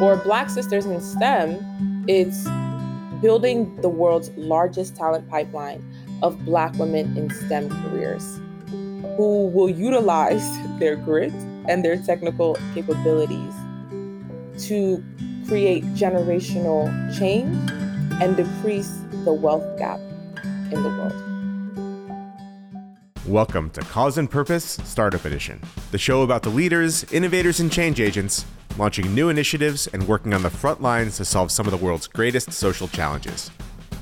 For Black Sisters in STEM, it's building the world's largest talent pipeline of Black women in STEM careers who will utilize their grit and their technical capabilities to create generational change and decrease the wealth gap in the world. Welcome to Cause and Purpose Startup Edition, the show about the leaders, innovators, and change agents launching new initiatives and working on the front lines to solve some of the world's greatest social challenges.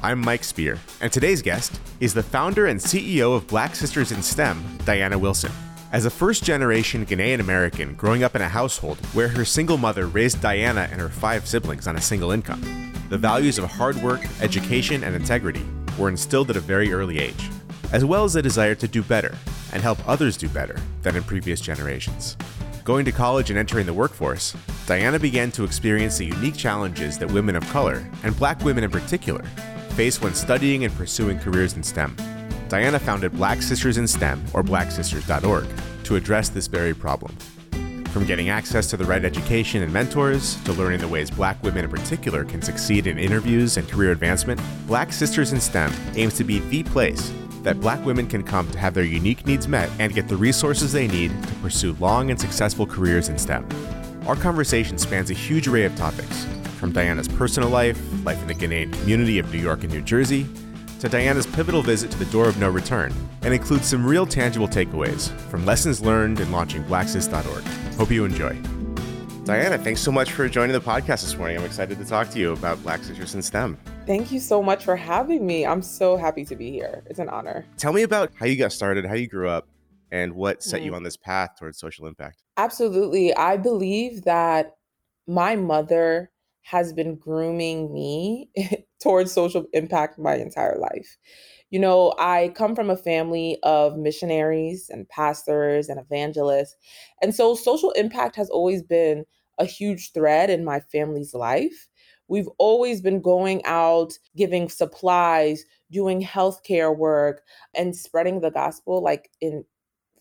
I'm Mike Spear, and today's guest is the founder and CEO of Black Sisters in STEM, Diana Wilson. As a first generation Ghanaian American growing up in a household where her single mother raised Diana and her five siblings on a single income, the values of hard work, education, and integrity were instilled at a very early age as well as a desire to do better and help others do better than in previous generations. Going to college and entering the workforce, Diana began to experience the unique challenges that women of color, and black women in particular, face when studying and pursuing careers in STEM. Diana founded Black Sisters in STEM, or blacksisters.org, to address this very problem. From getting access to the right education and mentors, to learning the ways black women in particular can succeed in interviews and career advancement, Black Sisters in STEM aims to be the place that black women can come to have their unique needs met and get the resources they need to pursue long and successful careers in STEM. Our conversation spans a huge array of topics, from Diana's personal life, life in the Ghanaian community of New York and New Jersey, to Diana's pivotal visit to the door of no return, and includes some real tangible takeaways from lessons learned in launching blacksis.org. Hope you enjoy. Diana, thanks so much for joining the podcast this morning. I'm excited to talk to you about Black Sisters in STEM. Thank you so much for having me. I'm so happy to be here. It's an honor. Tell me about how you got started, how you grew up, and what set mm. you on this path towards social impact. Absolutely. I believe that my mother has been grooming me towards social impact my entire life. You know, I come from a family of missionaries and pastors and evangelists. And so social impact has always been a huge thread in my family's life. We've always been going out, giving supplies, doing healthcare work, and spreading the gospel like in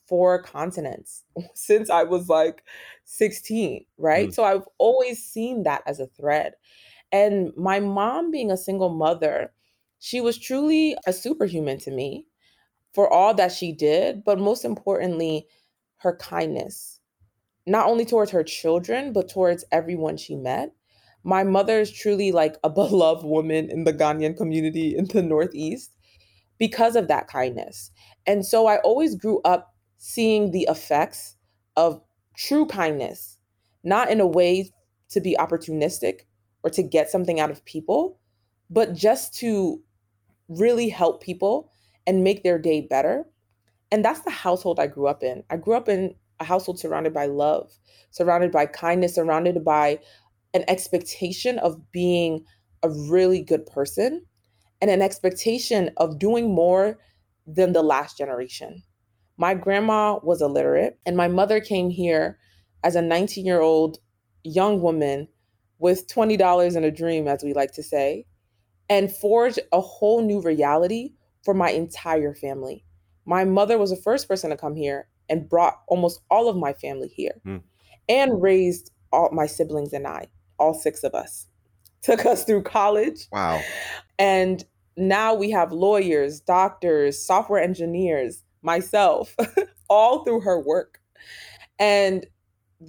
four continents since I was like 16, right? Mm. So I've always seen that as a thread. And my mom, being a single mother, she was truly a superhuman to me for all that she did, but most importantly, her kindness, not only towards her children, but towards everyone she met. My mother is truly like a beloved woman in the Ghanaian community in the Northeast because of that kindness. And so I always grew up seeing the effects of true kindness, not in a way to be opportunistic or to get something out of people, but just to really help people and make their day better. And that's the household I grew up in. I grew up in a household surrounded by love, surrounded by kindness, surrounded by an expectation of being a really good person and an expectation of doing more than the last generation. My grandma was illiterate, and my mother came here as a 19 year old young woman with $20 and a dream, as we like to say and forged a whole new reality for my entire family. My mother was the first person to come here and brought almost all of my family here mm. and raised all my siblings and I, all six of us. Took us through college. Wow. And now we have lawyers, doctors, software engineers, myself, all through her work. And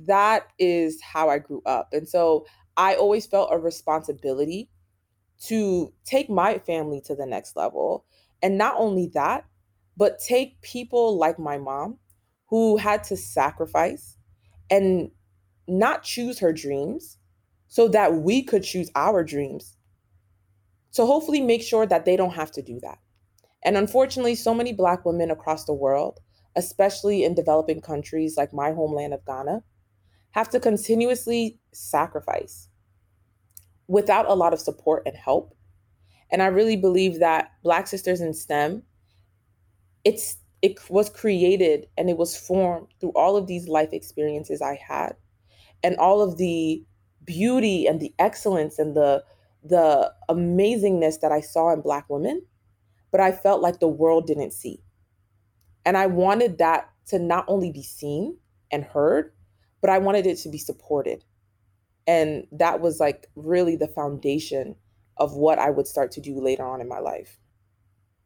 that is how I grew up. And so I always felt a responsibility to take my family to the next level. And not only that, but take people like my mom who had to sacrifice and not choose her dreams so that we could choose our dreams. So hopefully make sure that they don't have to do that. And unfortunately, so many Black women across the world, especially in developing countries like my homeland of Ghana, have to continuously sacrifice without a lot of support and help. And I really believe that Black Sisters in STEM, it's it was created and it was formed through all of these life experiences I had and all of the beauty and the excellence and the the amazingness that I saw in black women, but I felt like the world didn't see. And I wanted that to not only be seen and heard, but I wanted it to be supported. And that was like really the foundation of what I would start to do later on in my life.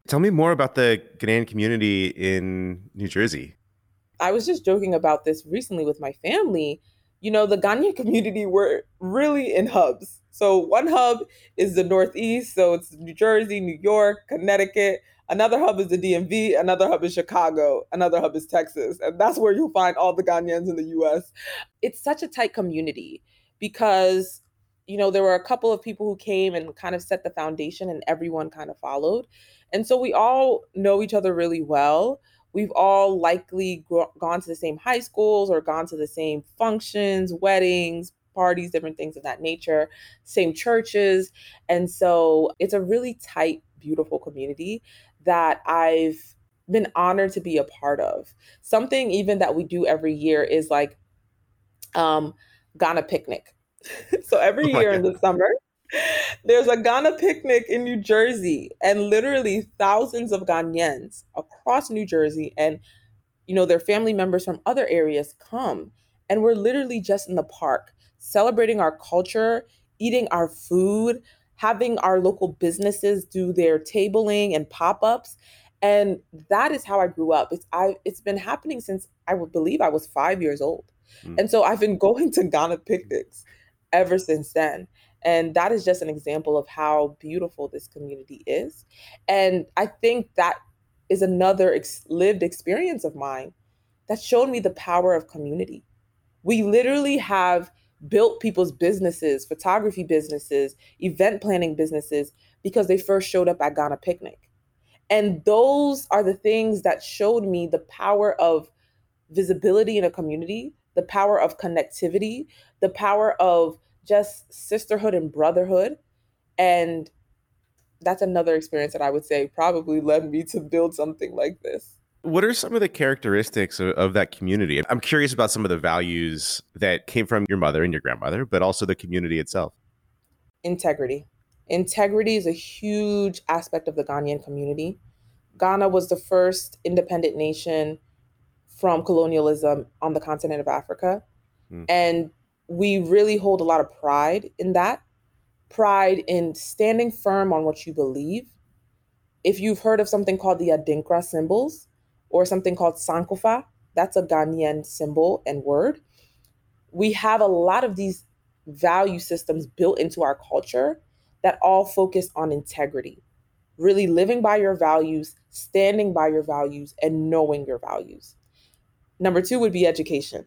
Tell me more about the Ghanaian community in New Jersey. I was just joking about this recently with my family. You know, the Ghanaian community were really in hubs. So one hub is the Northeast, so it's New Jersey, New York, Connecticut. Another hub is the DMV. Another hub is Chicago. Another hub is Texas. And that's where you'll find all the Ghanaians in the US. It's such a tight community because, you know, there were a couple of people who came and kind of set the foundation and everyone kind of followed. And so we all know each other really well. We've all likely gone to the same high schools or gone to the same functions, weddings, parties, different things of that nature, same churches. And so it's a really tight, beautiful community that I've been honored to be a part of. Something even that we do every year is like um Ghana picnic. so every oh year God. in the summer, there's a Ghana picnic in New Jersey, and literally thousands of Ghanaians across New Jersey and you know their family members from other areas come, and we're literally just in the park celebrating our culture, eating our food, having our local businesses do their tabling and pop-ups. And that is how I grew up. It's I it's been happening since I would believe I was five years old. Mm. And so I've been going to Ghana picnics ever since then. And that is just an example of how beautiful this community is. And I think that is another ex- lived experience of mine that showed me the power of community. We literally have built people's businesses, photography businesses, event planning businesses, because they first showed up at Ghana Picnic. And those are the things that showed me the power of visibility in a community, the power of connectivity, the power of just sisterhood and brotherhood. And that's another experience that I would say probably led me to build something like this. What are some of the characteristics of, of, that community? I'm curious about some of the values that came from your mother and your grandmother, but also the community itself. Integrity. Integrity is a huge aspect of the Ghanaian community. Ghana was the first independent nation from colonialism on the continent of Africa. Mm. And we really hold a lot of pride in that pride in standing firm on what you believe. If you've heard of something called the Adinkra symbols, or something called Sankofa. That's a Ghanaian symbol and word. We have a lot of these value systems built into our culture that all focus on integrity, really living by your values, standing by your values, and knowing your values. Number two would be education.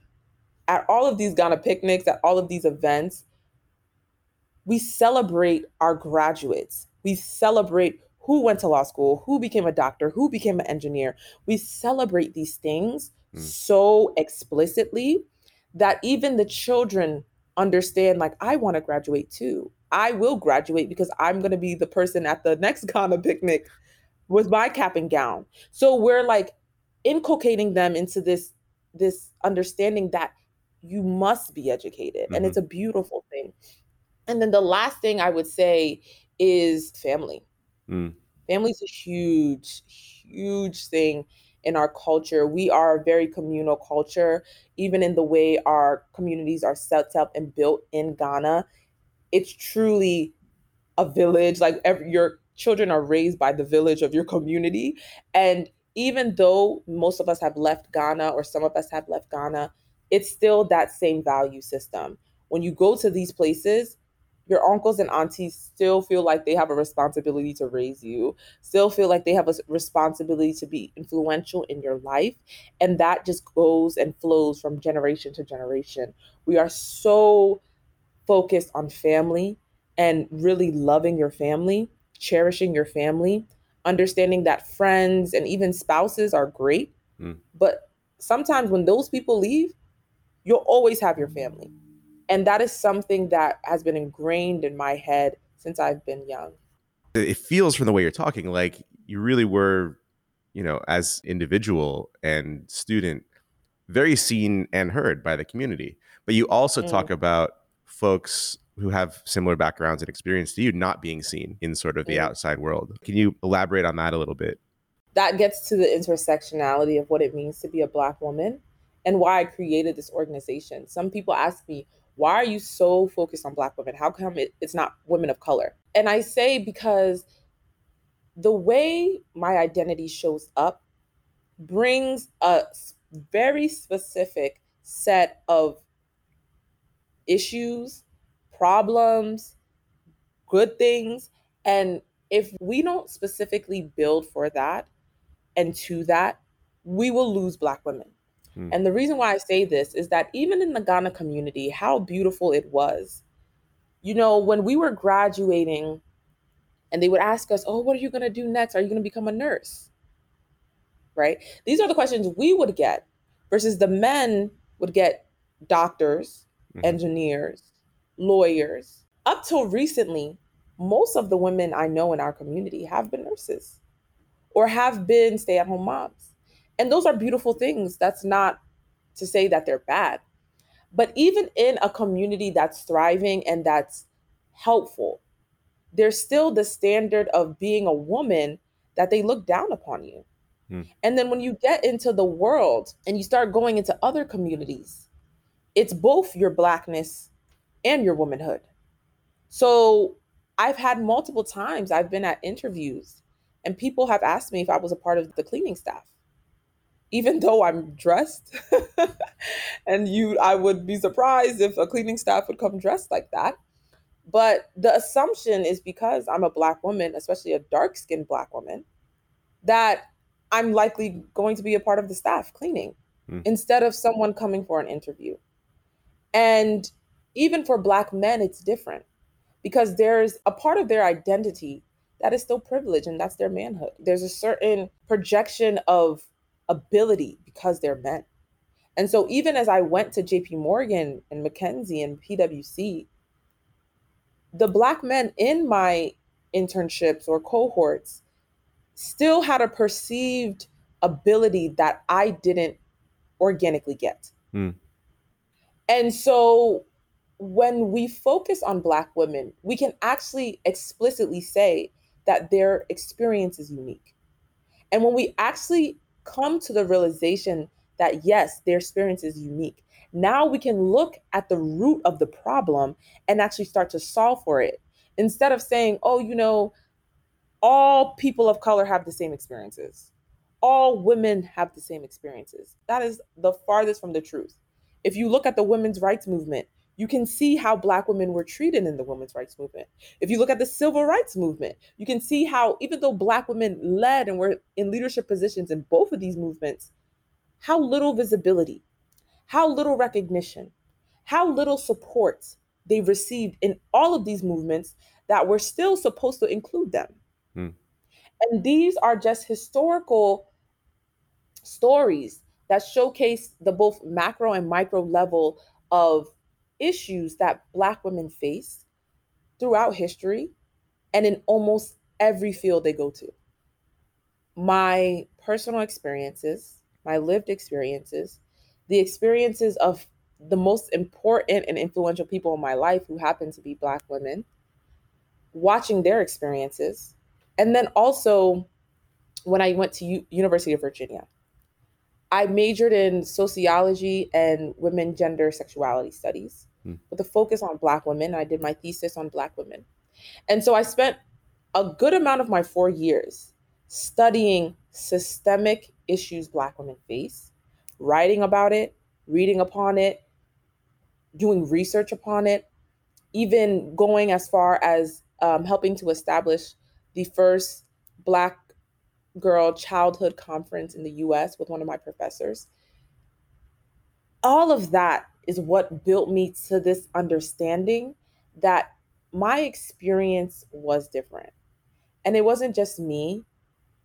At all of these Ghana picnics, at all of these events, we celebrate our graduates. We celebrate who went to law school, who became a doctor, who became an engineer. We celebrate these things mm. so explicitly that even the children understand like I want to graduate too. I will graduate because I'm going to be the person at the next Ghana picnic with my cap and gown. So we're like inculcating them into this this understanding that you must be educated mm-hmm. and it's mm-hmm. a beautiful thing. And then the last thing I would say is family. Mm. Family's a huge, huge thing in our culture. We are a very communal culture, even in the way our communities are set up and built in Ghana. It's truly a village. Like every, your children are raised by the village of your community. And even though most of us have left Ghana or some of us have left Ghana, it's still that same value system. When you go to these places, your uncles and aunties still feel like they have a responsibility to raise you, still feel like they have a responsibility to be influential in your life. And that just goes and flows from generation to generation. We are so focused on family and really loving your family, cherishing your family, understanding that friends and even spouses are great. Mm. But sometimes when those people leave, you'll always have your family and that is something that has been ingrained in my head since I've been young. It feels from the way you're talking like you really were, you know, as individual and student, very seen and heard by the community. But you also mm. talk about folks who have similar backgrounds and experience to you not being seen in sort of the mm. outside world. Can you elaborate on that a little bit? That gets to the intersectionality of what it means to be a black woman and why I created this organization. Some people ask me, why are you so focused on Black women? How come it, it's not women of color? And I say because the way my identity shows up brings a very specific set of issues, problems, good things. And if we don't specifically build for that and to that, we will lose Black women. Hmm. And the reason why I say this is that even in the Ghana community, how beautiful it was. You know, when we were graduating and they would ask us, Oh, what are you going to do next? Are you going to become a nurse? Right? These are the questions we would get versus the men would get doctors, mm-hmm. engineers, lawyers. Up till recently, most of the women I know in our community have been nurses or have been stay at home moms. And those are beautiful things. That's not to say that they're bad. But even in a community that's thriving and that's helpful, there's still the standard of being a woman that they look down upon you. Hmm. And then when you get into the world and you start going into other communities, it's both your blackness and your womanhood. So I've had multiple times I've been at interviews and people have asked me if I was a part of the cleaning staff. Even though I'm dressed and you I would be surprised if a cleaning staff would come dressed like that. But the assumption is because I'm a black woman, especially a dark-skinned black woman, that I'm likely going to be a part of the staff cleaning mm. instead of someone coming for an interview. And even for Black men, it's different because there's a part of their identity that is still privilege and that's their manhood. There's a certain projection of ability because they're men. And so even as I went to JP Morgan and McKinsey and PwC, the black men in my internships or cohorts still had a perceived ability that I didn't organically get. Mm. And so when we focus on Black women, we can actually explicitly say that their experience is unique. And when we actually come to the realization that, yes, their experience is unique, now we can look at the root of the problem and actually start to solve for it instead of saying, oh, you know, all people of color have the same experiences. All women have the same experiences. That is the farthest from the truth. If you look at the women's rights movement, you can see how Black women were treated in the women's rights movement. If you look at the civil rights movement, you can see how, even though Black women led and were in leadership positions in both of these movements, how little visibility, how little recognition, how little support they received in all of these movements that were still supposed to include them. Hmm. And these are just historical stories that showcase the both macro and micro level of issues that Black women face throughout history and in almost every field they go to. My personal experiences, my lived experiences, the experiences of the most important and influential people in my life who happen to be Black women, watching their experiences, and then also when I went to U- University of Virginia. I majored in sociology and women gender sexuality studies hmm. with a focus on black women. I did my thesis on black women. And so I spent a good amount of my 4 years studying systemic issues black women face, writing about it, reading upon it, doing research upon it, even going as far as um, helping to establish the first Black girl childhood conference in the US with one of my professors. All of that is what built me to this understanding that my experience was different. And it wasn't just me,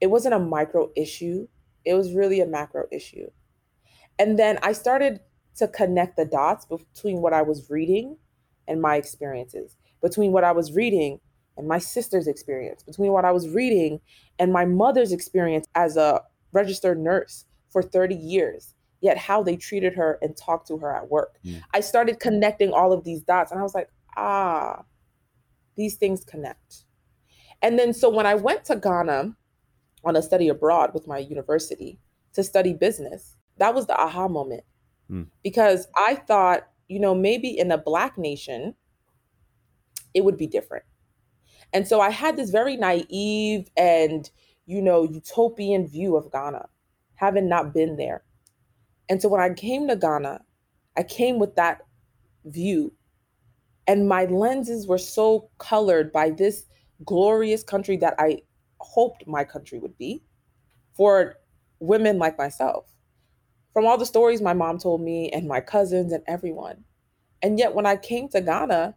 it wasn't a micro issue, it was really a macro issue. And then I started to connect the dots between what I was reading and my experiences, between what I was reading and my sister's experience, between what I was reading and my mother's experience as a registered nurse for 30 years, yet how they treated her and talked to her at work. Mm. I started connecting all of these dots and I was like, ah, these things connect. And then so when I went to Ghana on a study abroad with my university to study business, that was the aha moment mm. because I thought, you know, maybe in a Black nation, it would be different. And so I had this very naive and, you know, utopian view of Ghana, having not been there. And so when I came to Ghana, I came with that view. And my lenses were so colored by this glorious country that I hoped my country would be for women like myself. From all the stories my mom told me and my cousins and everyone. And yet when I came to Ghana,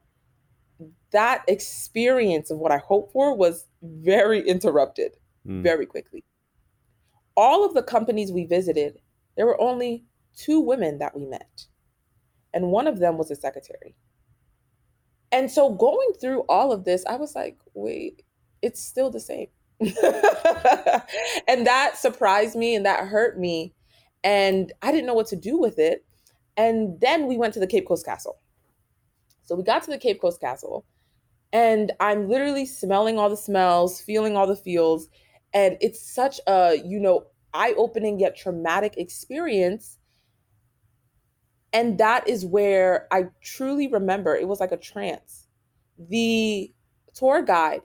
that experience of what I hoped for was very interrupted mm. very quickly. All of the companies we visited, there were only two women that we met, and one of them was a secretary. And so going through all of this, I was like, wait, it's still the same. and that surprised me and that hurt me. And I didn't know what to do with it. And then we went to the Cape Coast Castle. So we got to the Cape Coast Castle, and I'm literally smelling all the smells, feeling all the feels. And it's such a, you know, eye opening yet traumatic experience. And that is where I truly remember it was like a trance. The tour guide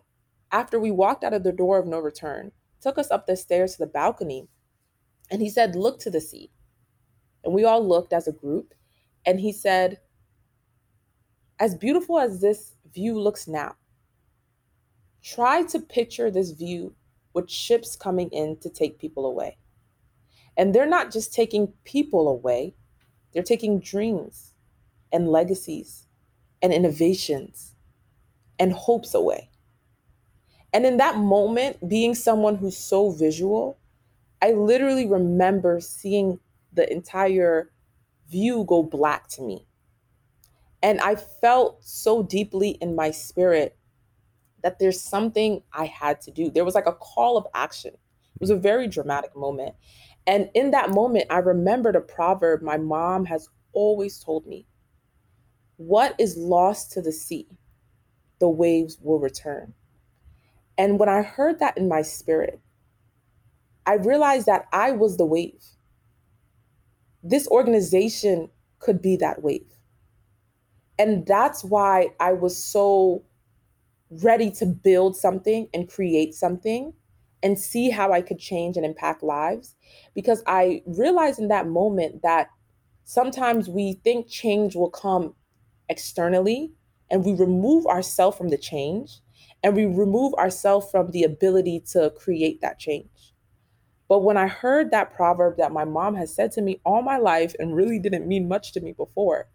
after we walked out of the door of no return, took us up the stairs to the balcony. And he said, Look to the sea. And we all looked as a group. And he said, As beautiful as this view looks now, try to picture this view with ships coming in to take people away. And they're not just taking people away, they're taking dreams and legacies and innovations and hopes away. And in that moment, being someone who's so visual, I literally remember seeing the entire view go black to me. And I felt so deeply in my spirit that there's something I had to do. There was like a call of action. It was a very dramatic moment. And in that moment, I remembered a proverb my mom has always told me What is lost to the sea, the waves will return. And when I heard that in my spirit, I realized that I was the wave. This organization could be that wave. And that's why I was so ready to build something and create something and see how I could change and impact lives. Because I realized in that moment that sometimes we think change will come externally and we remove ourselves from the change and we remove ourselves from the ability to create that change. But when I heard that proverb that my mom has said to me all my life and really didn't mean much to me before,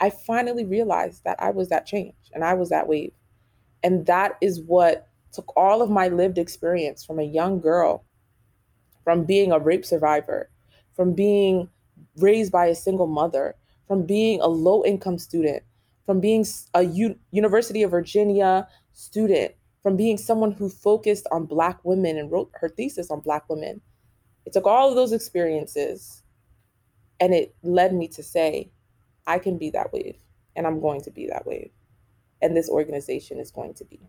I finally realized that I was that change and I was that wave. And that is what took all of my lived experience from a young girl, from being a rape survivor, from being raised by a single mother, from being a low income student, from being a U- University of Virginia student, from being someone who focused on Black women and wrote her thesis on Black women. It took all of those experiences and it led me to say, I can be that wave and I'm going to be that wave. And this organization is going to be.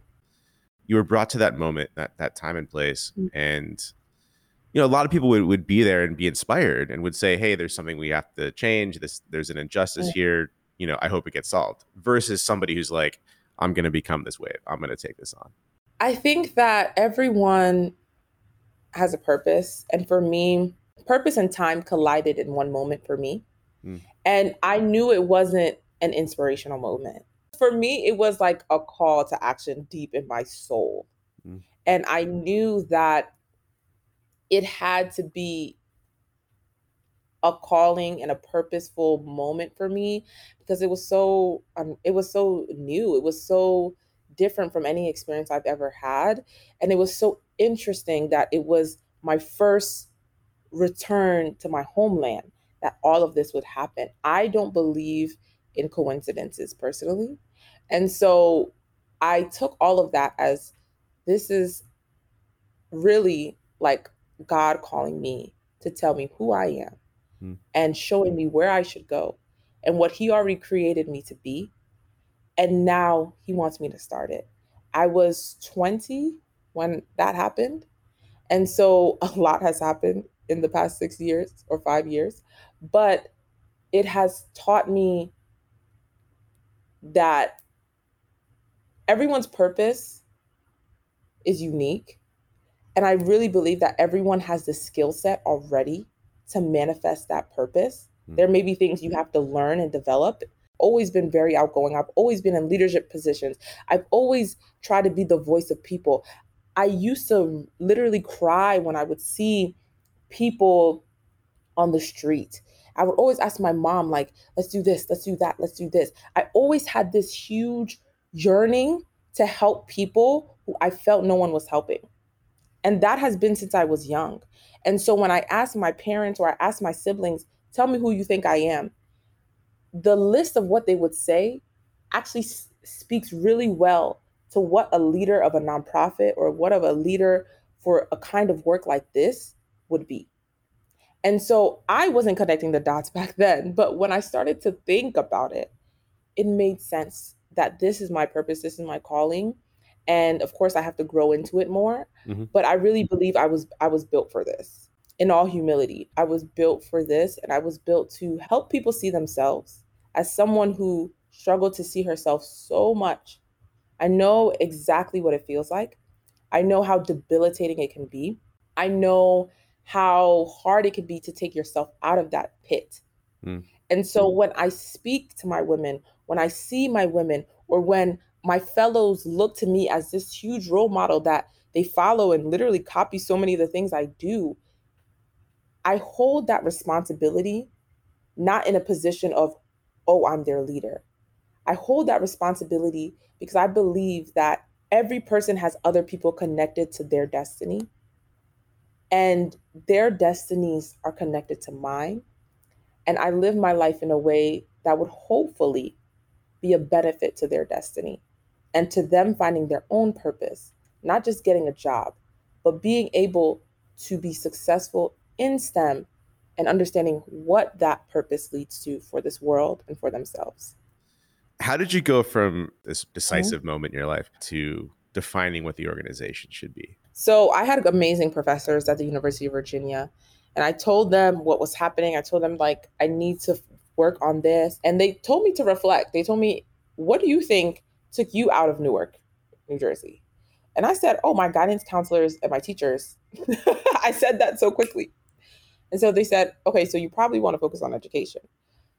You were brought to that moment, that, that time and place. Mm-hmm. And, you know, a lot of people would, would be there and be inspired and would say, hey, there's something we have to change. This there's an injustice mm-hmm. here. You know, I hope it gets solved. Versus somebody who's like, I'm going to become this wave. I'm going to take this on. I think that everyone has a purpose. And for me, purpose and time collided in one moment for me. Mm. And I knew it wasn't an inspirational moment. For me, it was like a call to action deep in my soul. Mm. And I knew that it had to be a calling and a purposeful moment for me because it was so um, it was so new it was so different from any experience i've ever had and it was so interesting that it was my first return to my homeland that all of this would happen i don't believe in coincidences personally and so i took all of that as this is really like god calling me to tell me who i am mm. and showing me where I should go and what he already created me to be. And now he wants me to start it. I was 20 when that happened. And so a lot has happened in the past six years or five years. But it has taught me that everyone's purpose is unique. And I really believe that everyone has the skill set already to manifest that purpose. Mm-hmm. There may be things you have to learn and develop. Always been very outgoing. I've always been in leadership positions. I've always tried to be the voice of people. I used to literally cry when I would see people on the street. I would always ask my mom, like, let's do this, let's do that, let's do this. I always had this huge yearning to help people who I felt no one was helping. And that has been since I was young. And so when I ask my parents or I ask my siblings, tell me who you think I am, the list of what they would say actually s- speaks really well to what a leader of a nonprofit or what of a leader for a kind of work like this would be. And so I wasn't connecting the dots back then, but when I started to think about it, it made sense that this is my purpose, this is my calling. And of course I have to grow into it more, mm-hmm. but I really believe I was I was built for this. In all humility, I was built for this and I was built to help people see themselves as someone who struggled to see herself so much. I know exactly what it feels like. I know how debilitating it can be. I know how hard it can be to take yourself out of that pit. Mm. And so when I speak to my women, when I see my women, or when my fellows look to me as this huge role model that they follow and literally copy so many of the things I do, I hold that responsibility not in a position of, oh, I'm their leader. I hold that responsibility because I believe that every person has other people connected to their destiny and their destinies are connected to mine. And I live my life in a way that would hopefully be a benefit to their destiny and to them finding their own purpose, not just getting a job, but being able to be successful in STEM and understanding what that purpose leads to for this world and for themselves. How did you go from this decisive mm-hmm. moment in your life to defining what the organization should be? So I had amazing professors at the University of Virginia, and I told them what was happening. I told them like I need to work on this, and they told me to reflect. They told me, "What do you think took you out of Newark, New Jersey?" And I said, "Oh, my guidance counselors and my teachers." I said that so quickly. And so they said, "Okay, so you probably want to focus on education."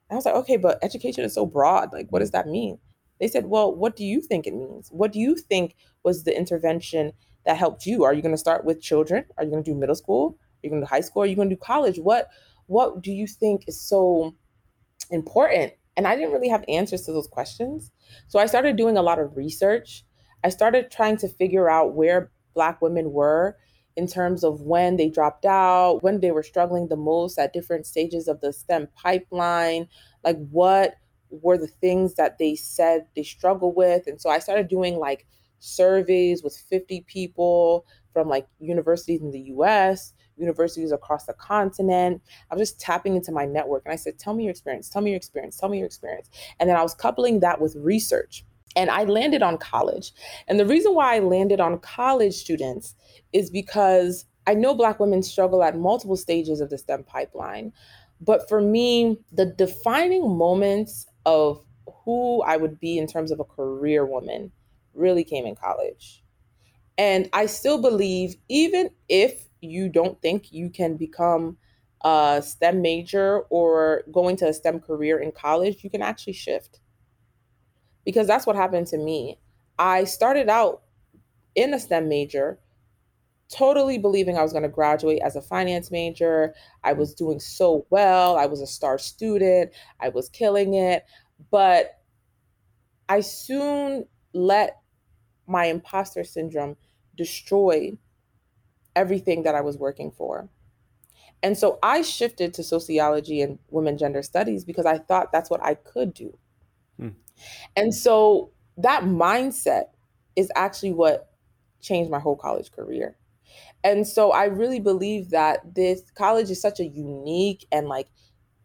And I was like, "Okay, but education is so broad. Like, what does that mean?" They said, "Well, what do you think it means? What do you think was the intervention that helped you? Are you going to start with children? Are you going to do middle school? Are you going to do high school? Are you going to do college? What what do you think is so important? And I didn't really have answers to those questions. So I started doing a lot of research. I started trying to figure out where black women were in terms of when they dropped out, when they were struggling the most at different stages of the STEM pipeline, like what were the things that they said they struggle with. And so I started doing like surveys with 50 people from like universities in the US, universities across the continent. I was just tapping into my network and I said, Tell me your experience, tell me your experience, tell me your experience. And then I was coupling that with research. And I landed on college. And the reason why I landed on college students is because I know Black women struggle at multiple stages of the STEM pipeline. But for me, the defining moments of who I would be in terms of a career woman really came in college. And I still believe, even if you don't think you can become a STEM major or going to a STEM career in college, you can actually shift. Because that's what happened to me. I started out in a STEM major, totally believing I was going to graduate as a finance major. I was doing so well. I was a star student. I was killing it. But I soon let my imposter syndrome destroy everything that I was working for. And so I shifted to sociology and women gender studies because I thought that's what I could do. Hmm. And so that mindset is actually what changed my whole college career. And so I really believe that this college is such a unique and like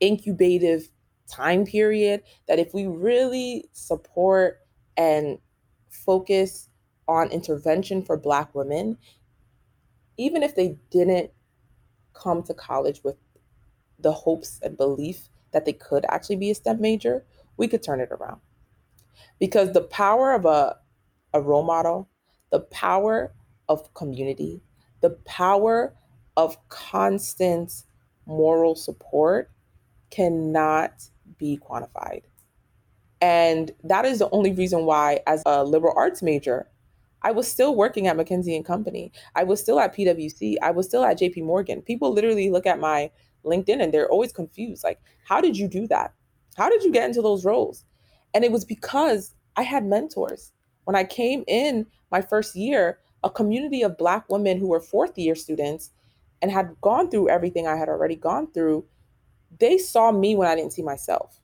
incubative time period that if we really support and focus on intervention for Black women, even if they didn't come to college with the hopes and belief that they could actually be a STEM major, we could turn it around. Because the power of a, a role model, the power of community, the power of constant moral support cannot be quantified. And that is the only reason why, as a liberal arts major, I was still working at McKinsey and Company. I was still at PwC. I was still at JP Morgan. People literally look at my LinkedIn and they're always confused. Like, how did you do that? How did you get into those roles? And it was because I had mentors. When I came in my first year, a community of Black women who were fourth year students and had gone through everything I had already gone through, they saw me when I didn't see myself.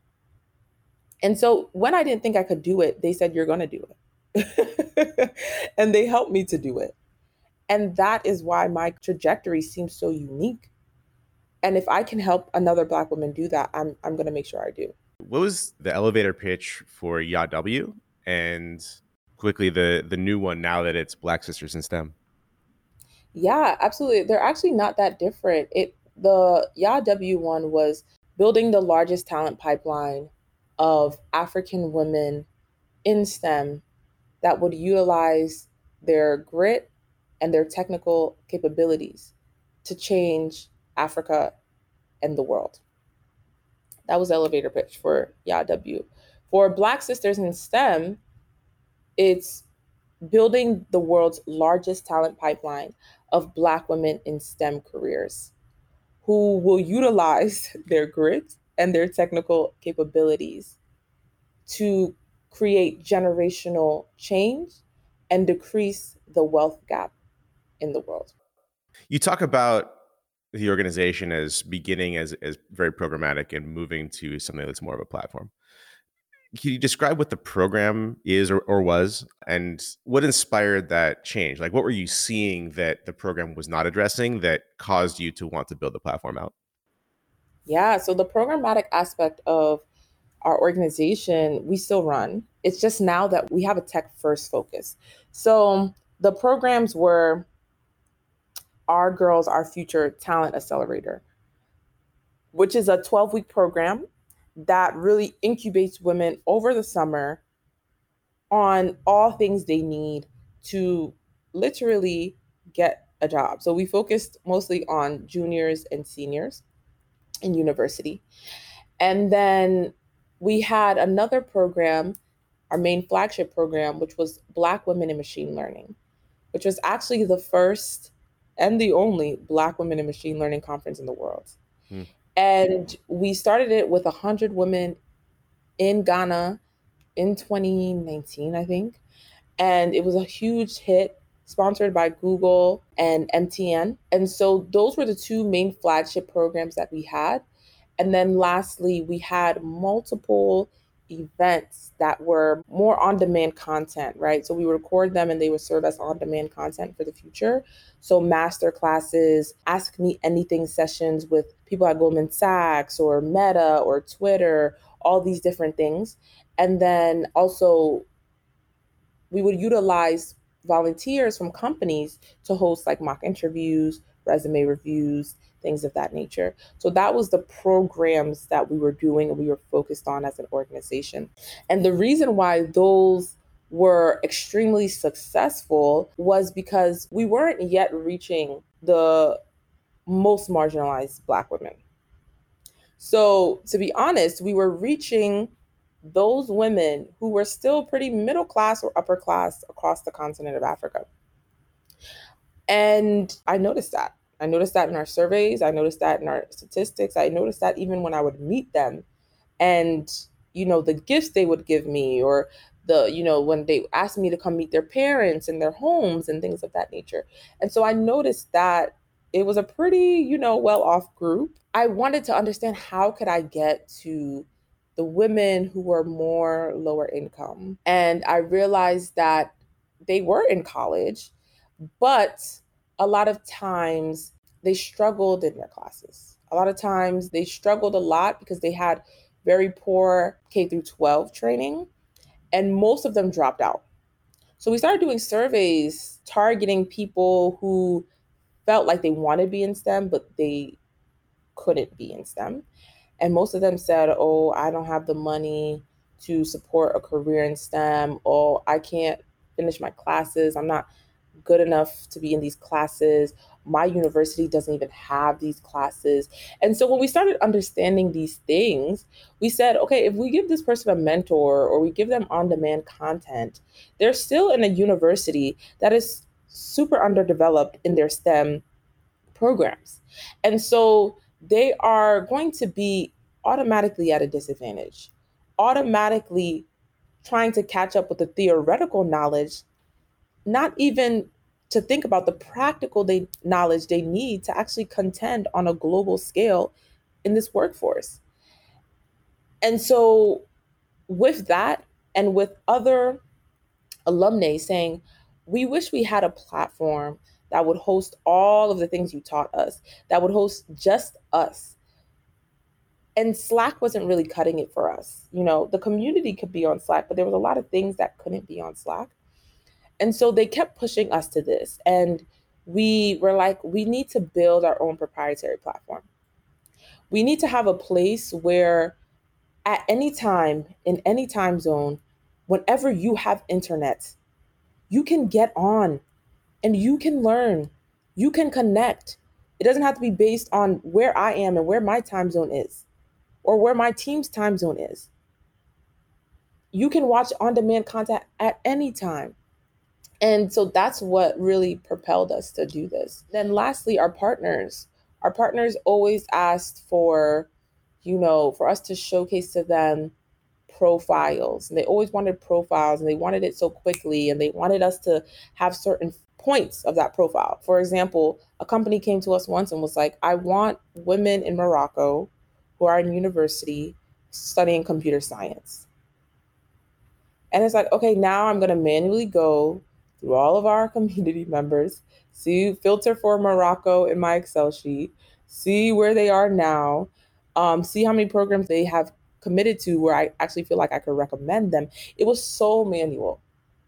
And so when I didn't think I could do it, they said, You're going to do it. and they helped me to do it. And that is why my trajectory seems so unique. And if I can help another Black woman do that, I'm, I'm going to make sure I do. What was the elevator pitch for YAW and quickly the, the new one now that it's Black Sisters in STEM? Yeah, absolutely. They're actually not that different. It the YAW one was building the largest talent pipeline of African women in STEM that would utilize their grit and their technical capabilities to change Africa and the world. That was elevator pitch for YAW. For Black Sisters in STEM, it's building the world's largest talent pipeline of Black women in STEM careers who will utilize their grit and their technical capabilities to create generational change and decrease the wealth gap in the world. You talk about the organization as beginning as, as very programmatic and moving to something that's more of a platform. Can you describe what the program is or, or was and what inspired that change? Like, what were you seeing that the program was not addressing that caused you to want to build the platform out? Yeah, so the programmatic aspect of our organization, we still run. It's just now that we have a tech first focus. So um, the programs were Our Girls, Our Future Talent Accelerator, which is a 12 week program that really incubates women over the summer on all things they need to literally get a job. So we focused mostly on juniors and seniors in university. And then we had another program, our main flagship program, which was Black Women in Machine Learning, which was actually the first and the only Black Women in Machine Learning conference in the world. Hmm. And we started it with 100 women in Ghana in 2019, I think. And it was a huge hit, sponsored by Google and MTN. And so those were the two main flagship programs that we had. And then lastly, we had multiple events that were more on demand content, right? So we record them and they would serve as on demand content for the future. So master classes, ask me anything sessions with people at Goldman Sachs or Meta or Twitter, all these different things. And then also we would utilize volunteers from companies to host like mock interviews, resume reviews, things of that nature. So that was the programs that we were doing and we were focused on as an organization. And the reason why those were extremely successful was because we weren't yet reaching the most marginalized Black women. So, to be honest, we were reaching those women who were still pretty middle class or upper class across the continent of Africa. And I noticed that. I noticed that in our surveys. I noticed that in our statistics. I noticed that even when I would meet them and, you know, the gifts they would give me or the, you know, when they asked me to come meet their parents in their homes and things of that nature. And so I noticed that it was a pretty, you know, well off group. I wanted to understand how could I get to the women who were more lower income. And I realized that they were in college, but a lot of times they struggled in their classes. A lot of times they struggled a lot because they had very poor K through 12 training, and most of them dropped out. So we started doing surveys targeting people who felt like they wanted to be in STEM, but they couldn't be in STEM. And most of them said, Oh, I don't have the money to support a career in STEM. Oh, I can't finish my classes. I'm not good enough to be in these classes. My university doesn't even have these classes. And so when we started understanding these things, we said, okay, if we give this person a mentor or we give them on demand content, they're still in a university that is super underdeveloped in their STEM programs. And so they are going to be automatically at a disadvantage, automatically trying to catch up with the theoretical knowledge not even to think about the practical they, knowledge they need to actually contend on a global scale in this workforce. And so, with that, and with other alumni saying, we wish we had a platform that would host all of the things you taught us, that would host just us. And Slack wasn't really cutting it for us. You know, the community could be on Slack, but there was a lot of things that couldn't be on Slack. And so they kept pushing us to this. And we were like, we need to build our own proprietary platform. We need to have a place where at any time, in any time zone, whenever you have internet, you can get on and you can learn, you can connect. It doesn't have to be based on where I am and where my time zone is or where my team's time zone is. You can watch on demand content at any time. And so that's what really propelled us to do this. Then, lastly, our partners. Our partners always asked for, you know, for us to showcase to them profiles. And they always wanted profiles and they wanted it so quickly and they wanted us to have certain points of that profile. For example, a company came to us once and was like, I want women in Morocco who are in university studying computer science. And it's like, okay, now I'm going to manually go through all of our community members, see filter for Morocco in my Excel sheet, see where they are now, um, see how many programs they have committed to where I actually feel like I could recommend them. It was so manual.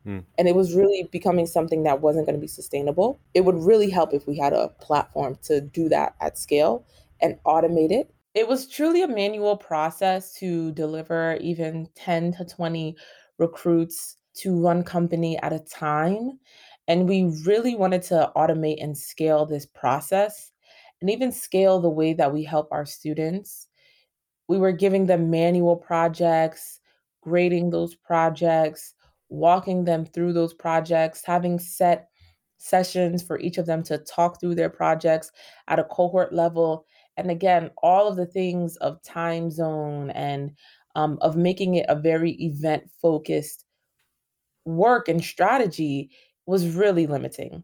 Hmm. And it was really becoming something that wasn't going to be sustainable. It would really help if we had a platform to do that at scale and automate it. It was truly a manual process to deliver even 10 to 20 recruits to one company at a time. And we really wanted to automate and scale this process and even scale the way that we help our students. We were giving them manual projects, grading those projects, walking them through those projects, having set sessions for each of them to talk through their projects at a cohort level. And again, all of the things of time zone and um, of making it a very event focused work and strategy was really limiting.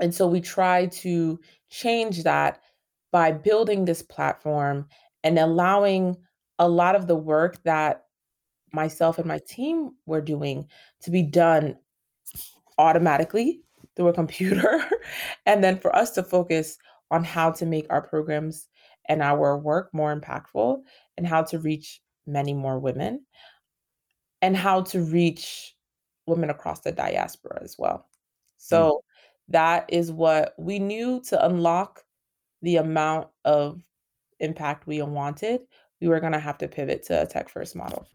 And so we tried to change that by building this platform and allowing a lot of the work that myself and my team were doing to be done automatically through a computer. and then for us to focus on how to make our programs and our work more impactful and how to reach many more women and how to reach women across the diaspora as well. Mm. So mm. that is what we knew to unlock the amount of impact we wanted. We were going to have to pivot to a tech first model.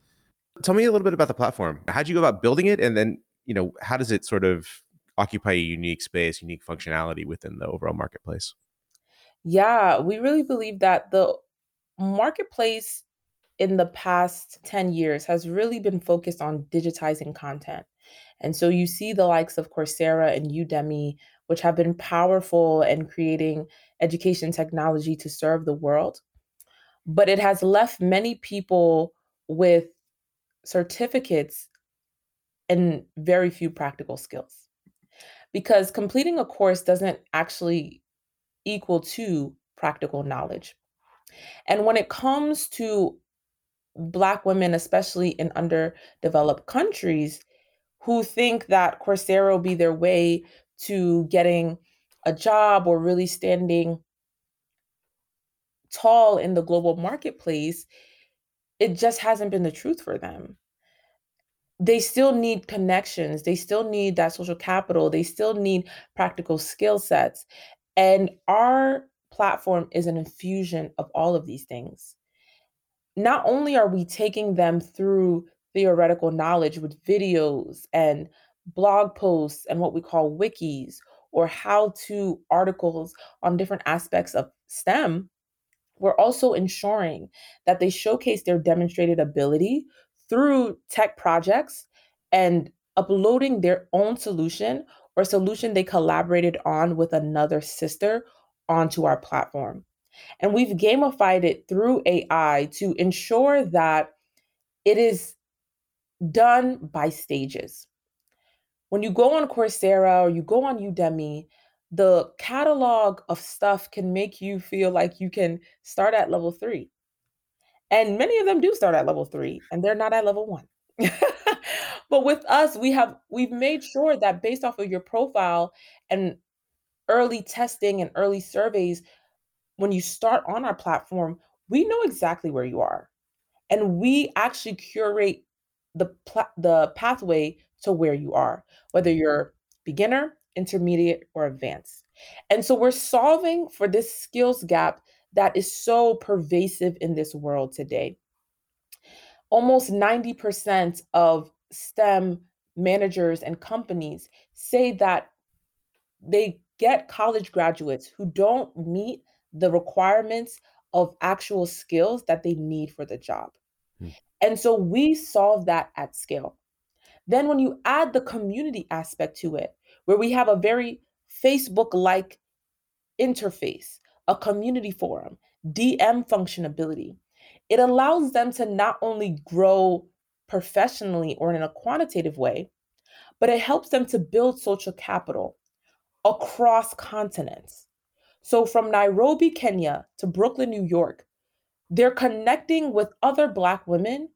Tell me a little bit about the platform. How'd you go about building it? And then, you know, how does it sort of occupy a unique space, unique functionality within the overall marketplace? Yeah, we really believe that the marketplace in the past 10 years has really been focused on digitizing content. And so you see the likes of Coursera and Udemy, which have been powerful in creating education technology to serve the world. But it has left many people with certificates and very few practical skills. Because completing a course doesn't actually equal to practical knowledge. And when it comes to Black women, especially in underdeveloped countries, who think that Coursera will be their way to getting a job or really standing tall in the global marketplace, it just hasn't been the truth for them. They still need connections, they still need that social capital, they still need practical skill sets. And our platform is an infusion of all of these things. not only are we taking them through theoretical knowledge with videos and blog posts and what we call wikis or how to articles on different aspects of STEM, we're also ensuring that they showcase their demonstrated ability through tech projects and uploading their own solution or solution they collaborated on with another sister onto our platform. And we've gamified it through AI to ensure that it is done by stages. When you go on Coursera or you go on Udemy, the catalog of stuff can make you feel like you can start at level three. And many of them do start at level three, and they're not at level one. but with us, we have we've made sure that based off of your profile and early testing and early surveys, when you start on our platform, we know exactly where you are. And we actually curate the pla- the pathway to where you are, whether you're beginner, intermediate, or advanced. And so we're solving for this skills gap that is so pervasive in this world today. Almost 90% of STEM managers and companies say that they get college graduates who don't meet the requirements of actual skills that they need for the job. Hmm. And so we solve that at scale. Then, when you add the community aspect to it, where we have a very Facebook like interface, a community forum, DM functionality, it allows them to not only grow professionally or in a quantitative way, but it helps them to build social capital across continents. So from Nairobi, Kenya to Brooklyn, New York, they're connecting with other Black women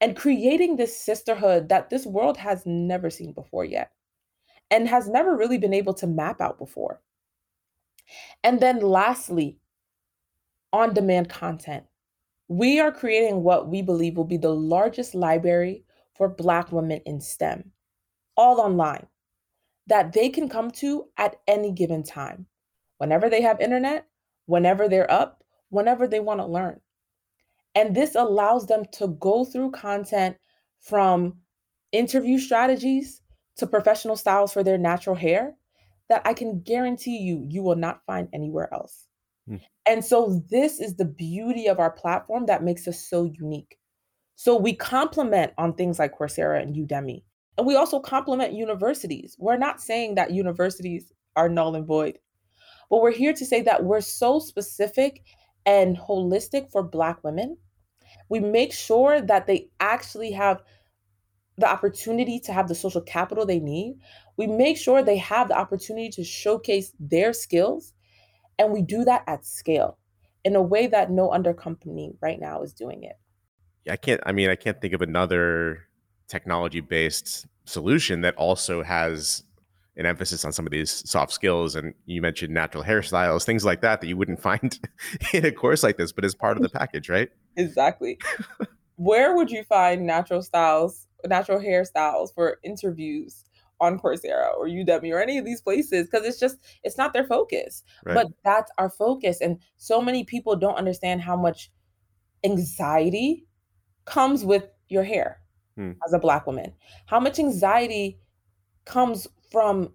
and creating this sisterhood that this world has never seen before yet and has never really been able to map out before. And then lastly, on demand content. We are creating what we believe will be the largest library for Black women in STEM, all online, that they can come to at any given time, whenever they have internet, whenever they're up, whenever they want to learn. And this allows them to go through content from interview strategies to professional styles for their natural hair that I can guarantee you, you will not find anywhere else. Mm. And so, this is the beauty of our platform that makes us so unique. So, we complement on things like Coursera and Udemy. And we also complement universities. We're not saying that universities are null and void, but we're here to say that we're so specific and holistic for Black women. We make sure that they actually have the opportunity to have the social capital they need. We make sure they have the opportunity to showcase their skills. And we do that at scale in a way that no under company right now is doing it. Yeah, I can't, I mean, I can't think of another technology based solution that also has an emphasis on some of these soft skills and you mentioned natural hairstyles things like that that you wouldn't find in a course like this but as part of the package right exactly where would you find natural styles natural hairstyles for interviews on Coursera or Udemy or any of these places because it's just it's not their focus. Right. But that's our focus and so many people don't understand how much anxiety comes with your hair hmm. as a black woman. How much anxiety comes from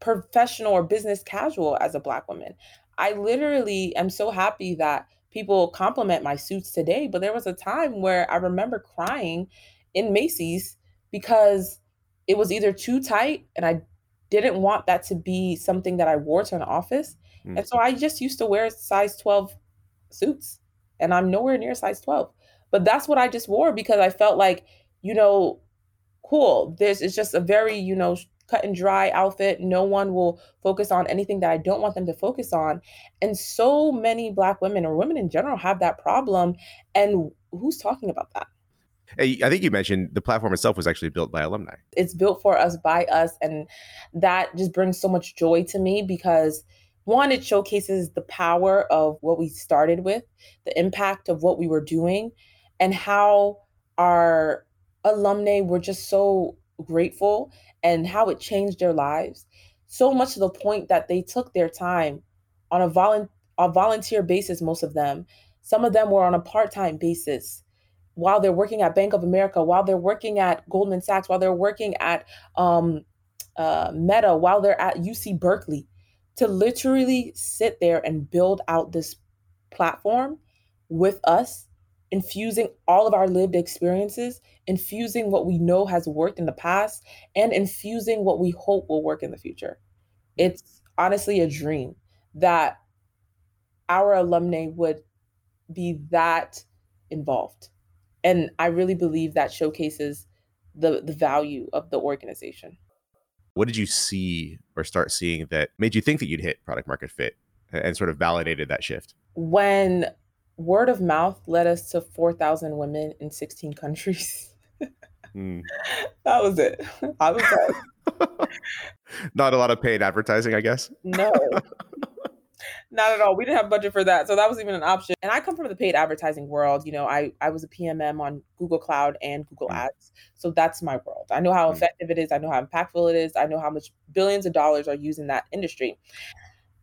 professional or business casual as a black woman. I literally am so happy that people compliment my suits today, but there was a time where I remember crying in Macy's because it was either too tight and I didn't want that to be something that I wore to an office. Mm. And so I just used to wear size 12 suits and I'm nowhere near size 12. But that's what I just wore because I felt like, you know, cool. This is just a very, you know, cut and dry outfit. No one will focus on anything that I don't want them to focus on. And so many Black women or women in general have that problem. And who's talking about that? I think you mentioned the platform itself was actually built by alumni. It's built for us by us. And that just brings so much joy to me because one, it showcases the power of what we started with, the impact of what we were doing, and how our alumni were just so grateful and how it changed their lives. So much to the point that they took their time on a, volu- a volunteer basis, most of them, Some of them were on a part time basis while they're working at Bank of America, while they're working at Goldman Sachs, while they're working at um, uh, Meta, while they're at UC Berkeley, to literally sit there and build out this platform with us, infusing all of our lived experiences, infusing what we know has worked in the past, and infusing what we hope will work in the future. It's honestly a dream that our alumni would be that involved. And I really believe that showcases the the value of the organization. What did you see or start seeing that made you think that you'd hit product market fit and sort of validated that shift? When word of mouth led us to 4,000 women in 16 countries. mm. That was it. I was like, not a lot of paid advertising, I guess. No, not at all. We didn't have budget for that. So that was even an option. And I come from the paid advertising world. You know, I, I was a PMM on Google Cloud and Google mm. Ads. So that's my world. I know how mm. effective it is. I know how impactful it is. I know how much billions of dollars are used in that industry.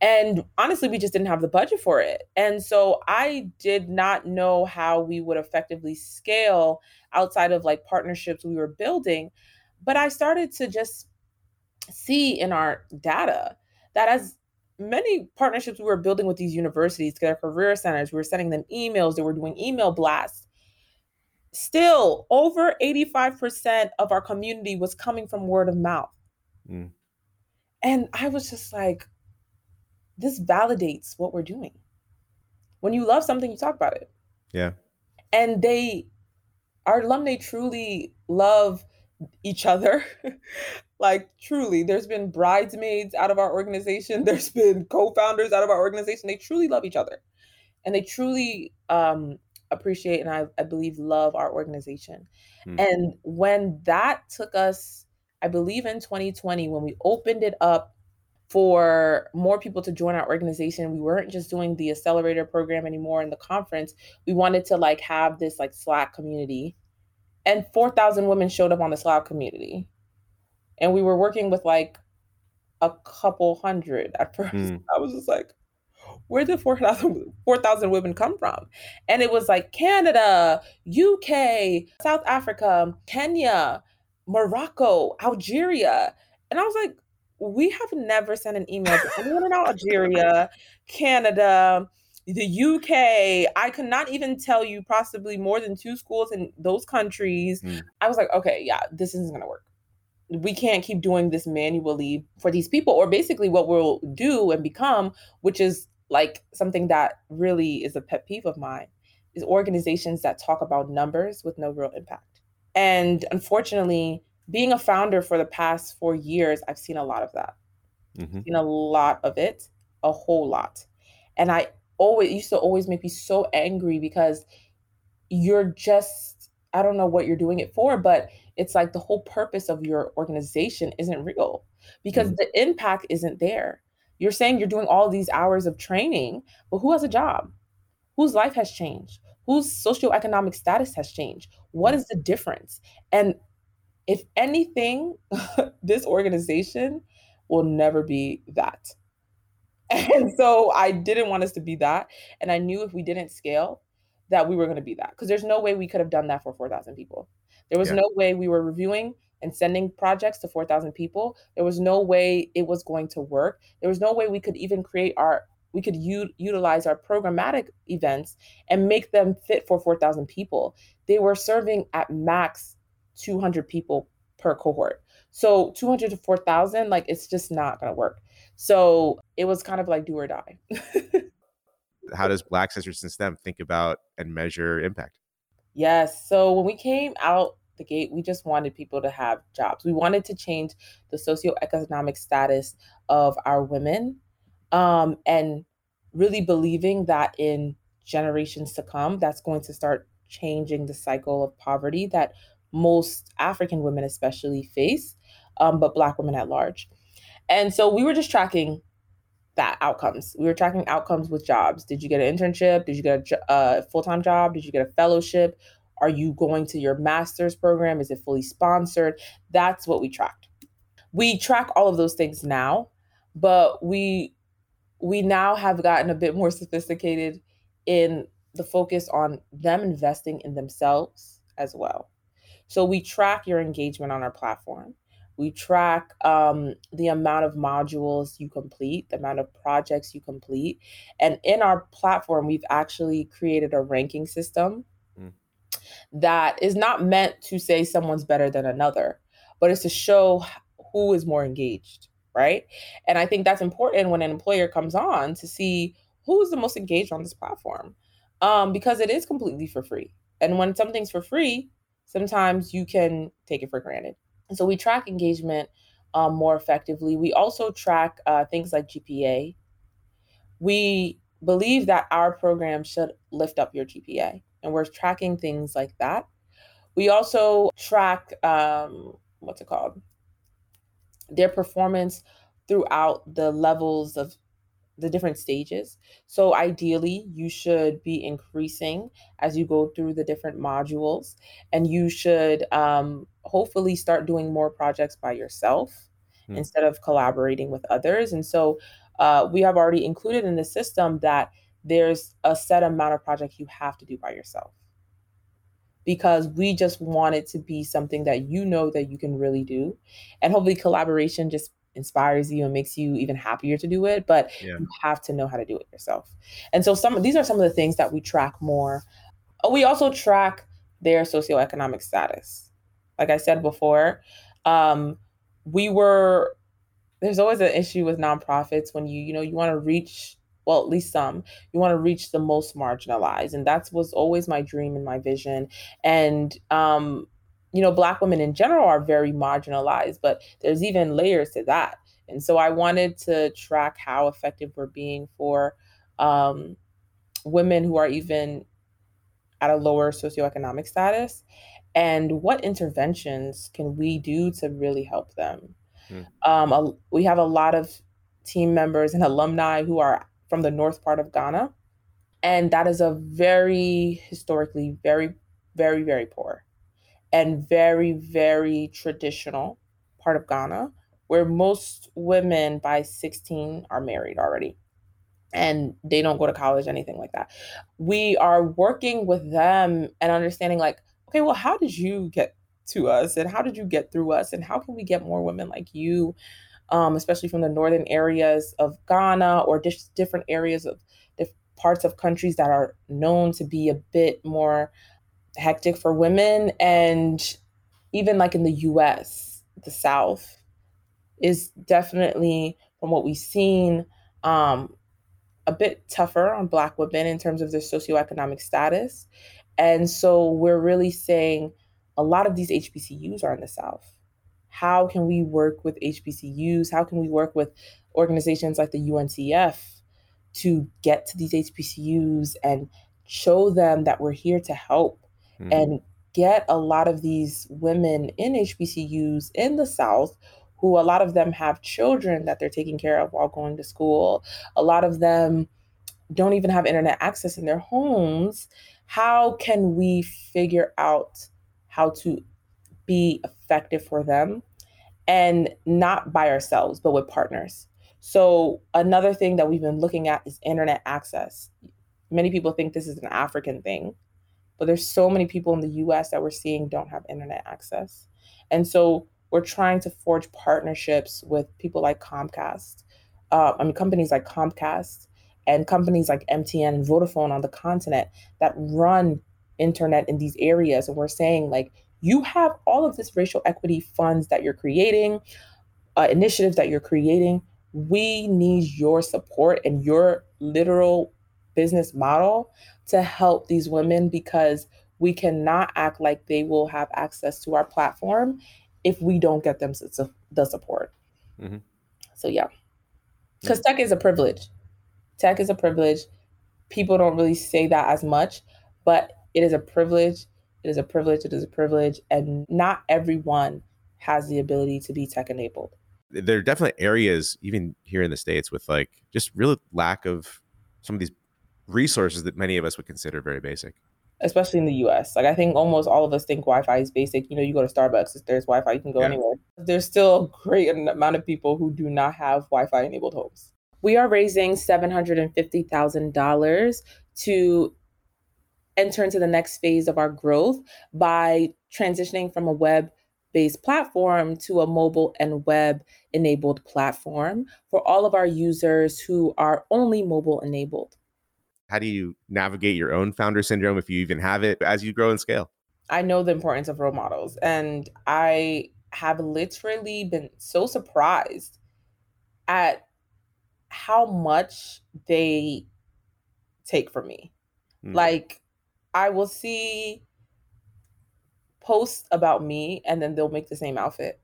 And honestly, we just didn't have the budget for it. And so I did not know how we would effectively scale outside of like partnerships we were building. But I started to just see in our data that as many partnerships we were building with these universities, their career centers, we were sending them emails, they were doing email blasts. Still, over 85% of our community was coming from word of mouth. Mm. And I was just like, this validates what we're doing. When you love something, you talk about it. Yeah. And they, our alumni truly love each other. like truly, there's been bridesmaids out of our organization. There's been co-founders out of our organization. They truly love each other, and they truly um, appreciate and I, I believe love our organization. Hmm. And when that took us, I believe in 2020, when we opened it up for more people to join our organization. We weren't just doing the accelerator program anymore in the conference. We wanted to like have this like Slack community and 4,000 women showed up on the Slack community. And we were working with like a couple hundred at first. Mm. I was just like, where did 4,000 4, women come from? And it was like Canada, UK, South Africa, Kenya, Morocco, Algeria. And I was like, we have never sent an email to anyone in Algeria, Canada, the UK, I could not even tell you possibly more than two schools in those countries. Mm. I was like, okay, yeah, this isn't going to work. We can't keep doing this manually for these people, or basically what we'll do and become, which is like something that really is a pet peeve of mine, is organizations that talk about numbers with no real impact. And unfortunately, being a founder for the past four years, I've seen a lot of that. Mm-hmm. Seen a lot of it, a whole lot. And I always used to always make me so angry because you're just I don't know what you're doing it for, but it's like the whole purpose of your organization isn't real because mm. the impact isn't there. You're saying you're doing all these hours of training, but who has a job? Whose life has changed? Whose socioeconomic status has changed? What mm. the difference? And if anything, this organization will never be that. And so I didn't want us to be that. And I knew if we didn't scale, that we were going to be that. Because there's no way we could have done that for 4,000 people. There was yeah. no way we were reviewing and sending projects to 4,000 people. There was no way it was going to work. There was no way we could even create our, we could u- utilize our programmatic events and make them fit for 4,000 people. They were serving at max 200 people per cohort. So 200 to 4,000, like it's just not going to work. So it was kind of like do or die. How does Black Sisters in STEM think about and measure impact? Yes. So when we came out the gate, we just wanted people to have jobs. We wanted to change the socioeconomic status of our women um, and really believing that in generations to come, that's going to start changing the cycle of poverty that most African women, especially, face, um, but Black women at large. And so we were just tracking that outcomes. We were tracking outcomes with jobs. Did you get an internship? Did you get a uh, full-time job? Did you get a fellowship? Are you going to your master's program? Is it fully sponsored? That's what we tracked. We track all of those things now, but we we now have gotten a bit more sophisticated in the focus on them investing in themselves as well. So we track your engagement on our platform. We track um, the amount of modules you complete, the amount of projects you complete. And in our platform, we've actually created a ranking system mm. that is not meant to say someone's better than another, but it's to show who is more engaged, right? And I think that's important when an employer comes on to see who is the most engaged on this platform um, because it is completely for free. And when something's for free, sometimes you can take it for granted. And so we track engagement um, more effectively. We also track uh, things like GPA. We believe that our program should lift up your GPA, and we're tracking things like that. We also track um, what's it called? Their performance throughout the levels of the different stages. So ideally, you should be increasing as you go through the different modules, and you should um, hopefully start doing more projects by yourself hmm. instead of collaborating with others. And so uh, we have already included in the system that there's a set amount of projects you have to do by yourself because we just want it to be something that you know that you can really do and hopefully collaboration just inspires you and makes you even happier to do it but yeah. you have to know how to do it yourself. And so some these are some of the things that we track more. Uh, we also track their socioeconomic status. Like i said before um, we were there's always an issue with nonprofits when you you know you want to reach well at least some you want to reach the most marginalized. And that was always my dream and my vision. And um, you know, Black women in general are very marginalized, but there's even layers to that. And so I wanted to track how effective we're being for um, women who are even at a lower socioeconomic status and what interventions can we do to really help them. Mm. Um, a, we have a lot of team members and alumni who are from the north part of Ghana. And that is a very historically very, very, very poor and very, very traditional part of Ghana, where most women by 16 are married already. And they don't go to college, anything like that. We are working with them and understanding, like, okay, well, how did you get to us? And how did you get through us? And how can we get more women like you, um, especially from the northern areas of Ghana or just different areas of parts of countries that are known to be a bit more hectic for women and even like in the US, the South is definitely from what we've seen um, a bit tougher on black women in terms of their socioeconomic status. And so we're really saying a lot of these HBCUs are in the South. How can we work with HBCUs? How can we work with organizations like the UNCF to get to these HBCUs and show them that we're here to help mm-hmm. and get a lot of these women in HBCUs in the South who a lot of them have children that they're taking care of while going to school. A lot of them don't even have internet access in their homes. How can we figure out how to be effective for them and not by ourselves, but with partners? So, another thing that we've been looking at is internet access. Many people think this is an African thing, but there's so many people in the US that we're seeing don't have internet access. And so we're trying to forge partnerships with people like Comcast, uh, I mean, companies like Comcast and companies like MTN and Vodafone on the continent that run internet in these areas. And we're saying, like, you have all of this racial equity funds that you're creating, uh, initiatives that you're creating. We need your support and your literal business model to help these women because we cannot act like they will have access to our platform if we don't get them the support. Mm-hmm. So, yeah, because mm-hmm. tech is a privilege. Tech is a privilege. People don't really say that as much, but it is a privilege. It is a privilege. It is a privilege. And not everyone has the ability to be tech enabled. There are definitely areas, even here in the States, with like just real lack of some of these resources that many of us would consider very basic especially in the US. Like I think almost all of us think Wi-Fi is basic. You know, you go to Starbucks, if there's Wi-Fi, you can go yeah. anywhere. There's still a great amount of people who do not have Wi-Fi enabled homes. We are raising $750,000 to enter into the next phase of our growth by transitioning from a web based platform to a mobile and web enabled platform for all of our users who are only mobile enabled. How do you navigate your own founder syndrome if you even have it as you grow and scale? I know the importance of role models, and I have literally been so surprised at how much they take from me. Mm. Like, I will see posts about me and then they'll make the same outfit